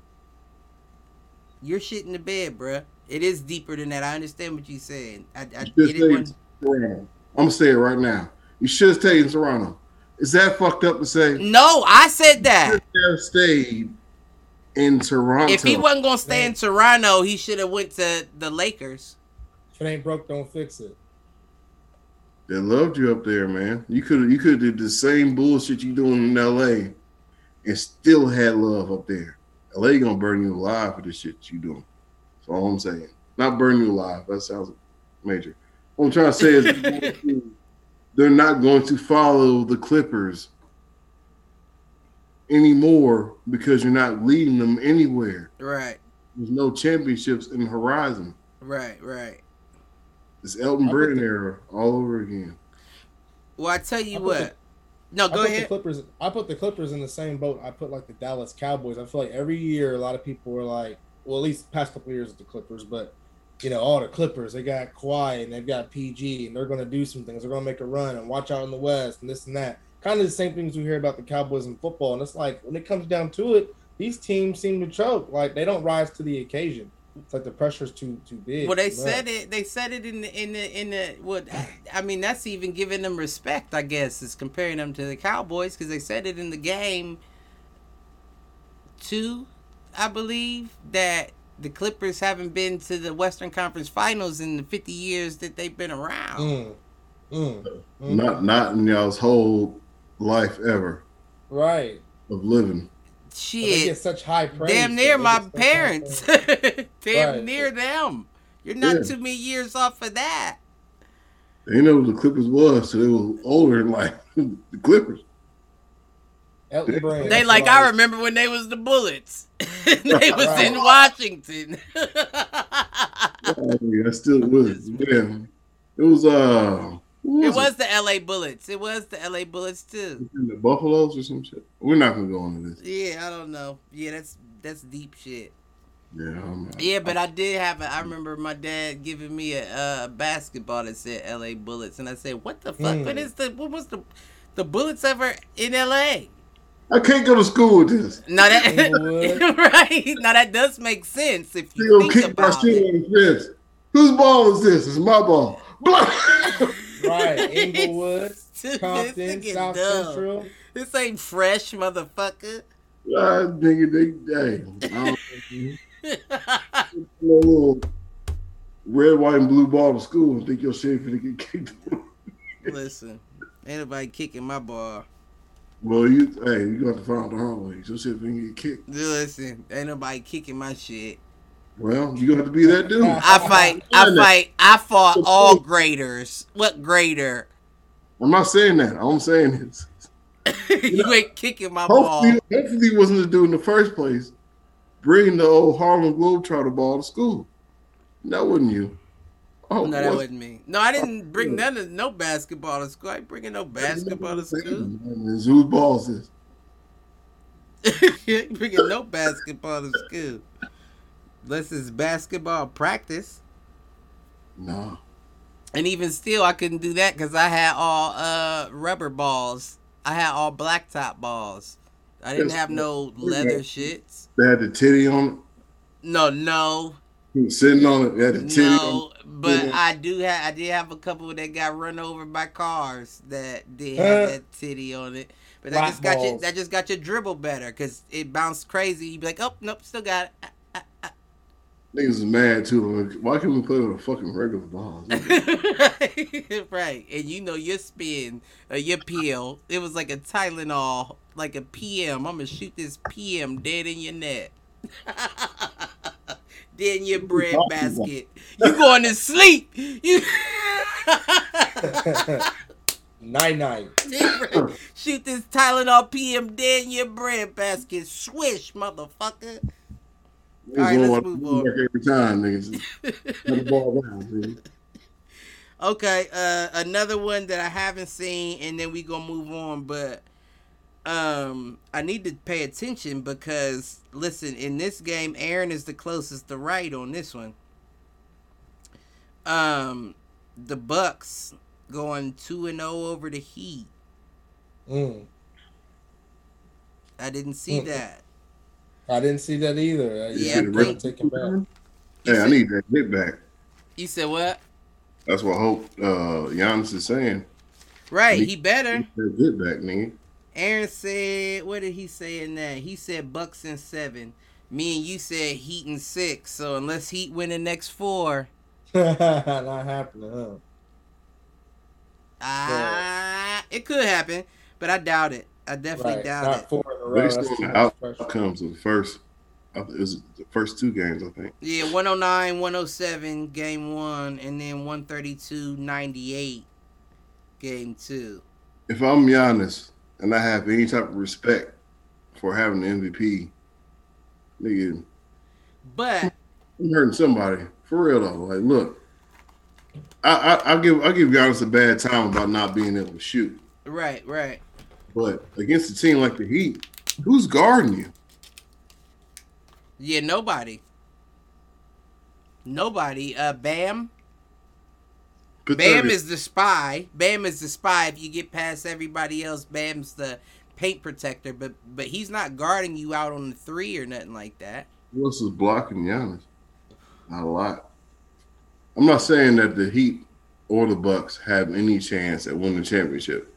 you're shit in the bed, bruh. It is deeper than that. I understand what you're saying. I, I you get it. When... I'm gonna say it right now. You should have stayed in Toronto. Is that fucked up to say? no, I said that. should have stayed in Toronto. If he wasn't gonna stay in Toronto, he should have went to the Lakers. If it ain't broke, don't fix it. They loved you up there, man. You could you could did the same bullshit you doing in L.A. and still had love up there. L.A. gonna burn you alive for the shit you doing. That's all I'm saying. Not burn you alive. That sounds major. What I'm trying to say is they're not going to follow the Clippers anymore because you're not leading them anywhere. Right, There's no championships in the horizon. right, right. It's Elton I put Brand the- era all over again. Well, I tell you I put what. No, I go put the ahead. Clippers. I put the Clippers in the same boat. I put like the Dallas Cowboys. I feel like every year a lot of people were like, well, at least past couple years with the Clippers, but you know, all the Clippers, they got Kawhi and they've got PG, and they're going to do some things. They're going to make a run and watch out in the West and this and that. Kind of the same things we hear about the Cowboys in football. And it's like when it comes down to it, these teams seem to choke. Like they don't rise to the occasion. It's like the pressure's too too big. Well, they said it. They said it in the in the in the what? I mean, that's even giving them respect. I guess is comparing them to the Cowboys because they said it in the game. Two, I believe that the Clippers haven't been to the Western Conference Finals in the fifty years that they've been around. Mm, mm, mm. Not not in y'all's whole life ever right. of living. But they get Shit, such high praise. damn near my get such high parents. damn Right. near them. You're not Yeah. too many years off of that. They know who the Clippers was, so they were older than like the Clippers. Elton Brand. They like I remember when they was the Bullets. they was Right. in Washington. Oh, yeah, I still was. Yeah, it was. Uh, who it was was the LA Bullets. It was the LA Bullets too. it? the Buffaloes or some shit. We're not gonna go into this. Yeah, I don't know. Yeah, that's that's deep shit. Yeah, I'm not. Yeah, but I did have a. I remember my dad giving me a, uh basketball that said LA Bullets, and I said, "What the fuck? Mm. What is the? What was the, the Bullets ever in LA?" I can't go to school with this. Now that right. Now that does make sense if you gonna think kick my about shit it. on the. Whose ball is this? It's my ball. Right, Inglewood, This Compton, South dumb. Central. This ain't fresh, motherfucker. Ah, God dang it, they, hey, I don't little red, white, and blue ball to school and think your shit finna get kicked. Listen, ain't nobody kicking my ball. Well, you, hey, you got to find the hard way. Your shit finna get kicked. Listen, ain't nobody kicking my shit. Well, you gonna have to be that dude. I fight. I fight. I fought all graders. What grader? I'm not saying that. All I'm saying is, you ain't kicking my ball. hopefully, hopefully, he wasn't the dude in the first place. Bring the old Harlem Globetrotter ball to school. That wasn't you. Oh, No, that wasn't me. No, I didn't bring none of no basketball to school. I ain't bringing no basketball to school. Whose ball is you ain't bringing no basketball to school. Unless it's basketball practice. No. And even still, I couldn't do that because I had all uh rubber balls. I had all blacktop balls. I didn't have no leather shits. They had the titty on No, no, it. He was sitting on it. They had the titty on no. But Yeah. I do have. I did have a couple that got run over by cars that did Uh. have that titty on it. But that just got you. balls. That just got your dribble better because it bounced crazy. You'd be like, oh nope, still got it. Niggas is mad too. Like, why can't we play with a fucking regular ball? right, and you know your spin, uh, your peel. It was like a Tylenol, like a PM. I'm gonna shoot this PM dead in your net, dead in your bread basket. You going to sleep? You Night night. shoot this Tylenol PM dead in your bread basket. Swish, motherfucker. Niggas let's move on. Every time, niggas. Let the ball down, baby. Okay, uh, another one that I haven't seen, and then we gonna move on. But um, I need to pay attention because listen, in this game, Aaron is the closest to right on this one. Um, the Bucks going two and zero over the Heat. Mm. I didn't see Mm. that. I didn't see that either. Uh, Yeah, I can't take him back. Hey, I need that hit back. You said what? That's what hope uh, Giannis is saying. Right, Me- he better. That hit back, nigga. Aaron said, what did he say in that? He said Bucks and seven. Me and you said Heat and six. So unless Heat win the next four, Not happening, huh? ah, it could happen, but I doubt it. I definitely Right. doubt Not it. four in a row. Based That's on the out- pressure. outcomes of the first, it was the first two games, I think. Yeah, 109, 107, game one, and then 132, 98, game two. If I'm Giannis and I have any type of respect for having the MVP, nigga, But I'm hurting somebody for real though. Like, look, I, I I give I give Giannis a bad time about not being able to shoot, right, right. but against a team like the Heat, who's guarding you? Yeah, nobody. Nobody. Uh, Bam. Bam 30 is the spy. Bam is the spy. If you get past everybody else, Bam's the paint protector. But but he's not guarding you out on the three or nothing like that. Who else is blocking Giannis? Not a lot. I'm not saying that the Heat or the Bucks have any chance at winning the championship.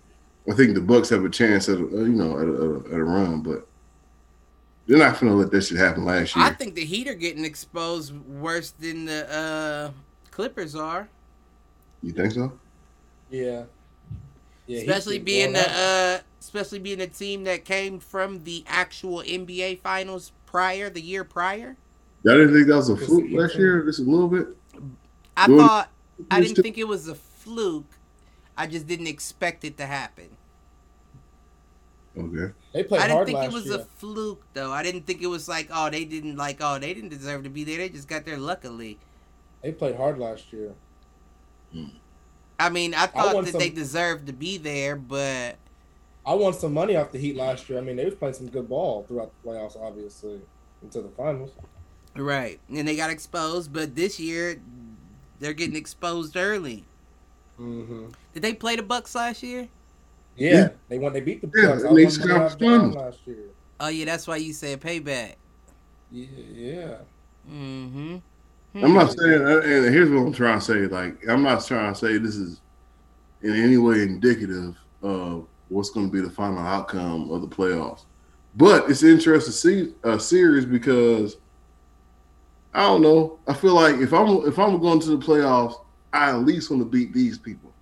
I think the Bucks have a chance at a, you know at a, at a run, but they're not going to let that shit happen last year. I think the Heat are getting exposed worse than the uh, Clippers are. You think so? Yeah. Yeah, especially being going the uh, especially being a team that came from the actual NBA finals prior, the year prior. Y'all didn't think that was a fluke last Heat. year? Just a little bit. I Doing- thought I didn't think it was a fluke. I just didn't expect it to happen. Okay. they played I didn't hard think it was year. a fluke though. I didn't think it was like oh they didn't like oh they didn't deserve to be there. They just got there luckily. They played hard last year. I mean I thought want that some- they deserved to be there, but I won some money off the Heat last year. I mean, they was playing some good ball throughout the playoffs, obviously, into the finals. right and they got exposed. But this year they're getting exposed early. Mm-hmm. Did they play the Bucks last year? Yeah, Yeah. they won. They beat the Bucks. I and they was on got money off them finals. last year. Oh yeah, that's why you said payback. Yeah, yeah. Mm-hmm. I'm not saying, uh, and here's what I'm trying to say. Like, I'm not trying to say this is in any way indicative of what's going to be the final outcome of the playoffs. But it's interesting to see a series because I don't know. I feel like if I'm if I'm going to the playoffs, I at least want to beat these people.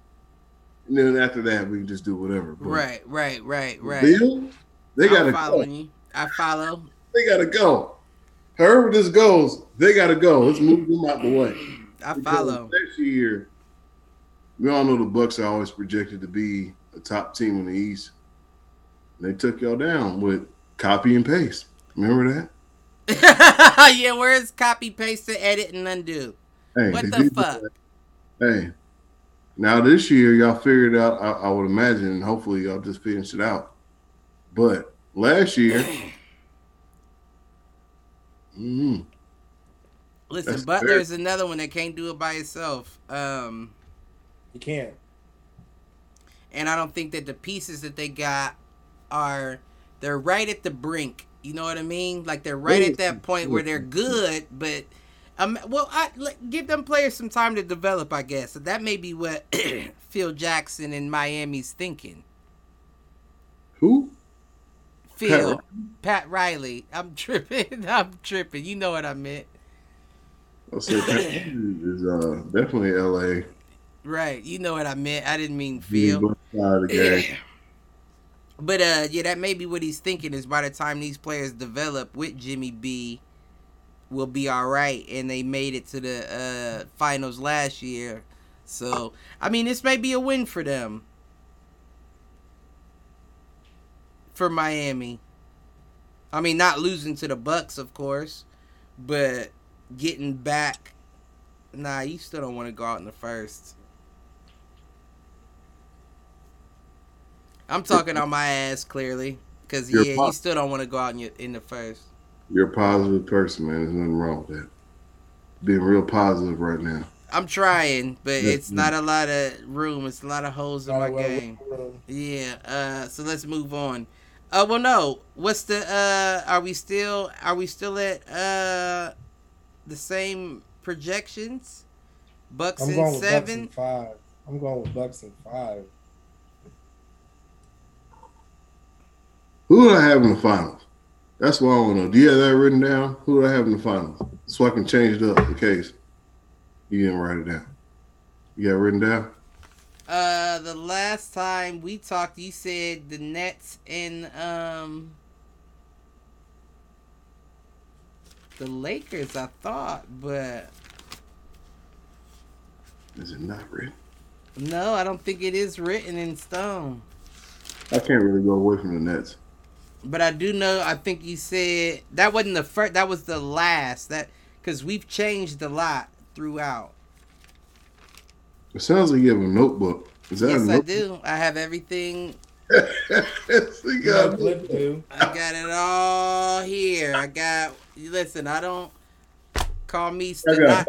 And then after that, we can just do whatever. But Right, right, right, right. Bill, they gotta go. following you. I follow. They gotta go. However this goes, they gotta go. Let's move them out the way. I Because follow. Next year, we all know the Bucks are always projected to be a top team in the East. They took y'all down with copy and paste. Remember that? yeah, where's copy, paste, to edit, and undo? Hey, What the fuck? Hey, now this year y'all figured out. I, I would imagine, and hopefully y'all just finished it out. But last year, mm, Listen, That's Butler fair. is another one that can't do it by itself. Um, You can't. And I don't think that the pieces that they got are they're right at the brink. You know what I mean? Like they're right at that point where they're good, but um, well, I like, give them players some time to develop. I guess so that may be what Phil Jackson in Miami's thinking. Who? Phil, Pat Riley. I'm tripping. I'm tripping. You know what I meant. I said Pat is uh, definitely L.A. Right. You know what I meant. I didn't mean He Phil. both sides of the game. But uh yeah, that may be what he's thinking is by the time these players develop with Jimmy B will be all right and they made it to the uh finals last year. So, I mean, this may be a win for them. For Miami. I mean, not losing to the Bucks, of course, but getting back Nah, you still don't want to go out in the first. I'm talking on my ass clearly, because You're yeah, you still don't want to go out in, your, in the first. You're a positive person, man. There's nothing wrong with that. Being real positive right now. I'm trying, but Yeah. it's not a lot of room. It's a lot of holes in my Not a well- game. Yeah. Uh. So let's move on. Uh. Well, no. What's the? Uh. Are we still? Are we still at? Uh. The same projections. Bucks I'm and going with Bucks seven. and five. I'm going with Bucks and five. Who do I have in the finals? That's what I want to know. Do you have that written down? Who do I have in the finals? So I can change it up in case you didn't write it down. You got it written down? Uh, the last time we talked, you said the Nets and um the Lakers. I thought, but Is it not written? no, I don't think it is written in stone. I can't really go away from the Nets. But I do know. I think you said that wasn't the first. That was the last. That because we've changed a lot throughout. It sounds like you have a notebook. Is that a Yes, I do. I have everything. yes, you You got got a Flip too. I got it all here. I got. You listen, I don't call me. I Steno- got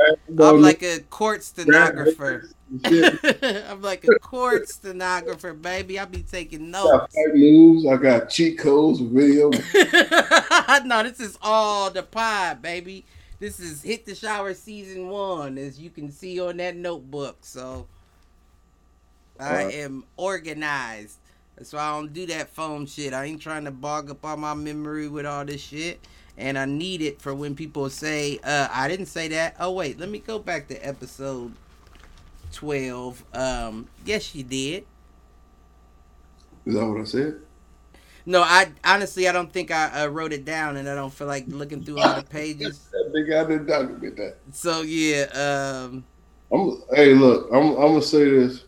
I'm like a court stenographer. notes and shit. I'm like a court stenographer, baby. I be taking notes. I got notes. moves. I got cheat codes with video. no, this is all the pod, baby. This is Hit the Shower season one, as you can see on that notebook. So I am organized. That's why I don't do that phone shit. I ain't trying to bog up all my memory with all this shit. And I need it for when people say, uh, I didn't say that. Oh wait, let me go back to episode twelve. Um, yes you did. Is that what I said? No, I honestly I don't think I uh, wrote it down, and I don't feel like looking through all the pages. That nigga, I didn't document that. So yeah, um, I'm. Hey, look. I'm. I'm gonna say this.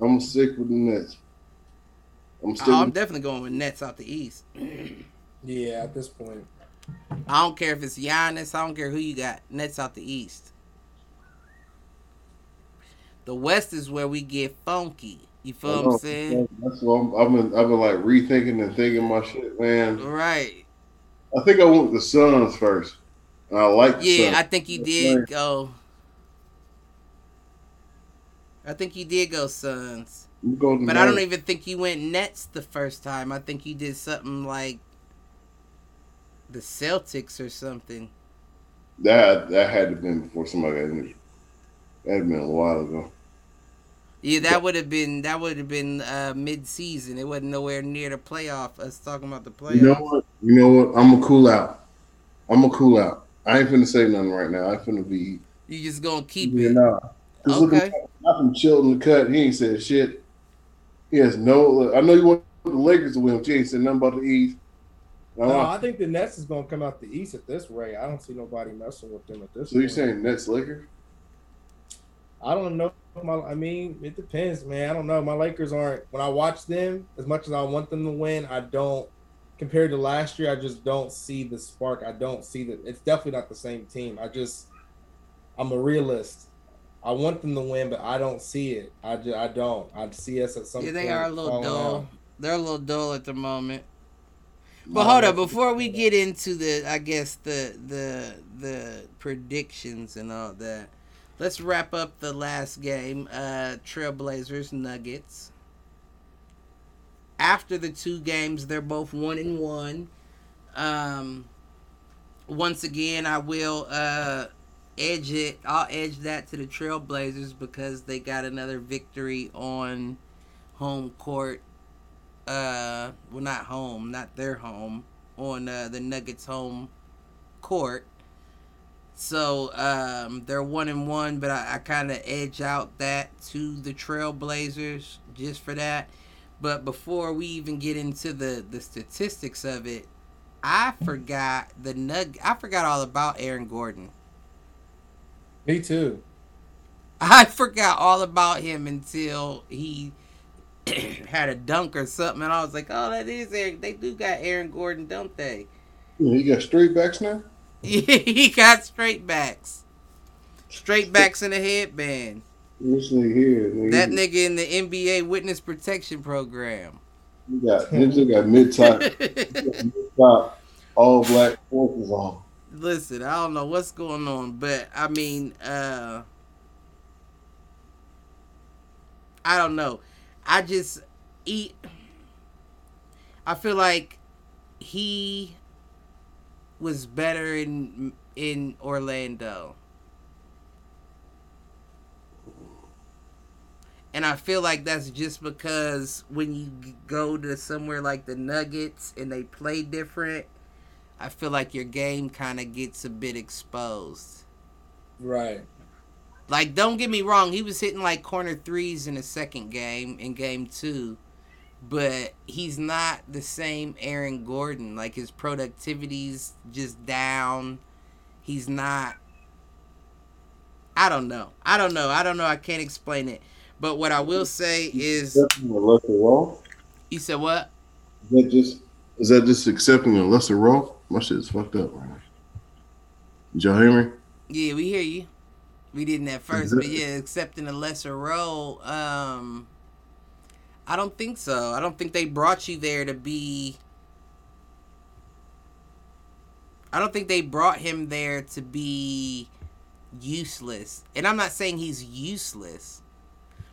I'm gonna stick with the Nets. I'm sticking. oh, I'm definitely going with Nets out the East. Yeah, at this point. I don't care if it's Giannis. I don't care who you got. Nets out the East. The West is where we get funky. You feel what I'm oh, saying? That's what I'm. I've been. I've been like rethinking and thinking my shit, man. Right. I think I went the Suns first. And I like the Yeah, I think you did go. I think you did go Suns. But I don't even think you went Nets the first time. I think you did something like the Celtics or something. That that had to have been before somebody got injured. That had been a while ago. Yeah, that would have been that would have been uh, mid season. It wasn't nowhere near the playoff. Us talking about the playoffs. You know what? You know what? I'm gonna cool out. I'm gonna cool out. I ain't finna say nothing right now. I ain't finna be. You just gonna keep Yeah, it. nah. Just look Okay. at Malcolm Chilton the cut. He ain't said shit. He has no. I know you want the Lakers to win, but you ain't said nothing about the East. No, Uh, I think the Nets is gonna come out the East at this rate. I don't see nobody messing with them at this. so you're point. saying Nets Lakers? I don't know. My, I mean, it depends, man. I don't know. My Lakers aren't. When I watch them, as much as I want them to win, I don't. Compared to last year, I just don't see the spark. I don't see that. It's definitely not the same team. I just, I'm a realist. I want them to win, but I don't see it. I just, I don't. I see us at some. Yeah, they are a little dull. out. They're a little dull at the moment. But hold up, before we get into the, I guess the the the predictions and all that, let's wrap up the last game. Uh, Trailblazers Nuggets. After the two games, they're both one and one. Um, once again, I will uh, edge it. I'll edge that to the Trailblazers because they got another victory on home court. Uh, well, not home, not their home, on uh, the Nuggets' home court. So um, they're one and one, but I, I kind of edge out that to the Trailblazers just for that. But before we even get into the the statistics of it, I forgot the nug. I forgot all about Aaron Gordon. Me too. I forgot all about him until he had a dunk or something, and I was like, "Oh, that is Aaron. They do got Aaron Gordon, don't they?" Yeah, he got straight backs now. he got straight backs, straight backs in a headband. This nigga here, nigga. That nigga in the NBA witness protection program. He got got mid top, mid top, all black forces on. Listen, I don't know what's going on, but I mean, uh I don't know. I just eat I feel like he was better in in Orlando. And I feel like that's just because when you go to somewhere like the Nuggets and they play different, I feel like your game kind of gets a bit exposed. Right. Like, don't get me wrong, he was hitting like corner threes in the second game, in game two, but he's not the same Aaron Gordon. Like, his productivity's just down. He's not. I don't know. I don't know. I don't know. I can't explain it. But what I will say is, Accepting a lesser role. you said what? Is that just is that just accepting a lesser role? My shit's fucked up right now. Did y'all hear me? Yeah, we hear you. We didn't at first, Mhm. but yeah, accepting a lesser role. Um, I don't think so. I don't think they brought you there to be. I don't think they brought him there to be useless. And I'm not saying he's useless.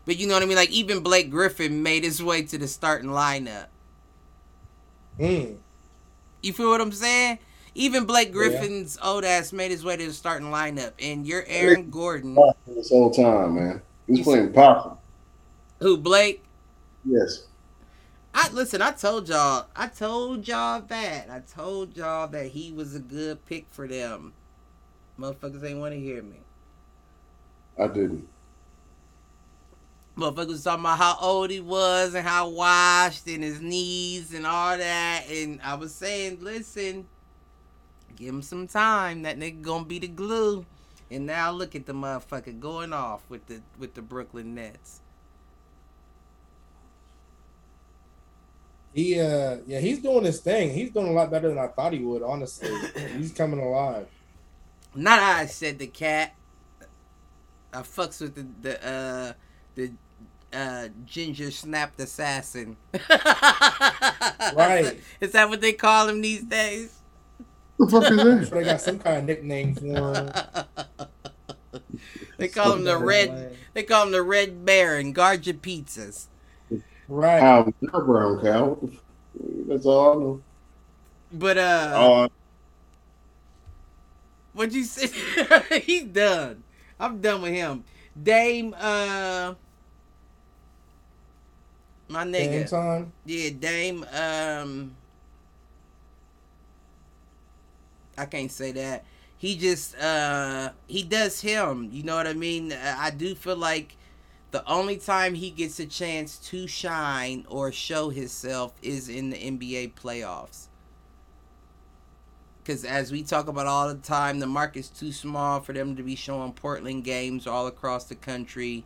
But you know what I mean? Like, even Blake Griffin made his way to the starting lineup. Mm. You feel what I'm saying? Even Blake Yeah. Griffin's old ass made his way to the starting lineup. And you're Aaron Gordon. This whole time, man. He was playing possum. Who, Blake? Yes. I listen. I told y'all. I told y'all that. I told y'all that he was a good pick for them. Motherfuckers ain't want to hear me. I didn't. Motherfuckers was talking about how old he was and how washed and his knees and all that. And I was saying, listen, give him some time. That nigga gonna be the glue. And now look at the motherfucker going off with the with the Brooklyn Nets. He uh yeah, he's doing his thing. He's doing a lot better than I thought he would, honestly. he's coming alive. Not I said the cat. I fucks with the the uh the uh ginger snapped assassin. Right. Is that what they call him these days? The fuck is that? sure they got some kind of nickname for him. they call him the red they call him the red baron, guard your pizzas. Right. Cow, you're a brown cow. What the f- That's all I know. But uh Oh, what'd you say? He's done. I'm done with him. Dame uh my nigga. Same time. Yeah, Dame. Um, I can't say that. He just uh he does him. You know what I mean? Uh, I do feel like the only time he gets a chance to shine or show himself is in the NBA playoffs. Because as we talk about all the time, the market's too small for them to be showing Portland games all across the country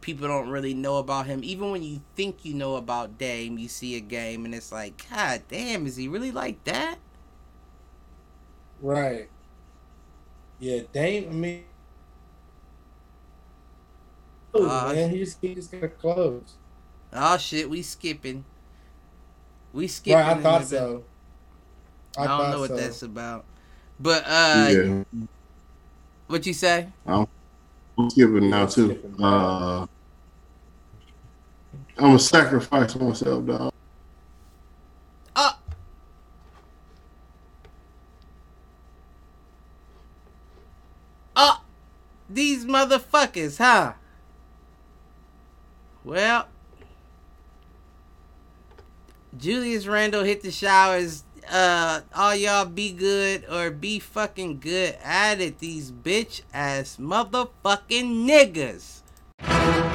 people don't really know about him. Even when you think you know about Dame, you see a game and it's like, God damn, is he really like that? Right. Yeah, Dame. I mean, Uh, man, he just he just got to close. Oh shit, we skipping. We skipping. Right, I thought so. I, don't thought know what so. that's about. But uh yeah. what you say? I'm skipping now too. Skipping. Uh, I'm gonna sacrifice myself, dog. Uh, uh, these motherfuckers, huh? Well, Julius Randle hit the showers. Uh, all y'all be good or be fucking good at it. These bitch ass motherfucking niggas.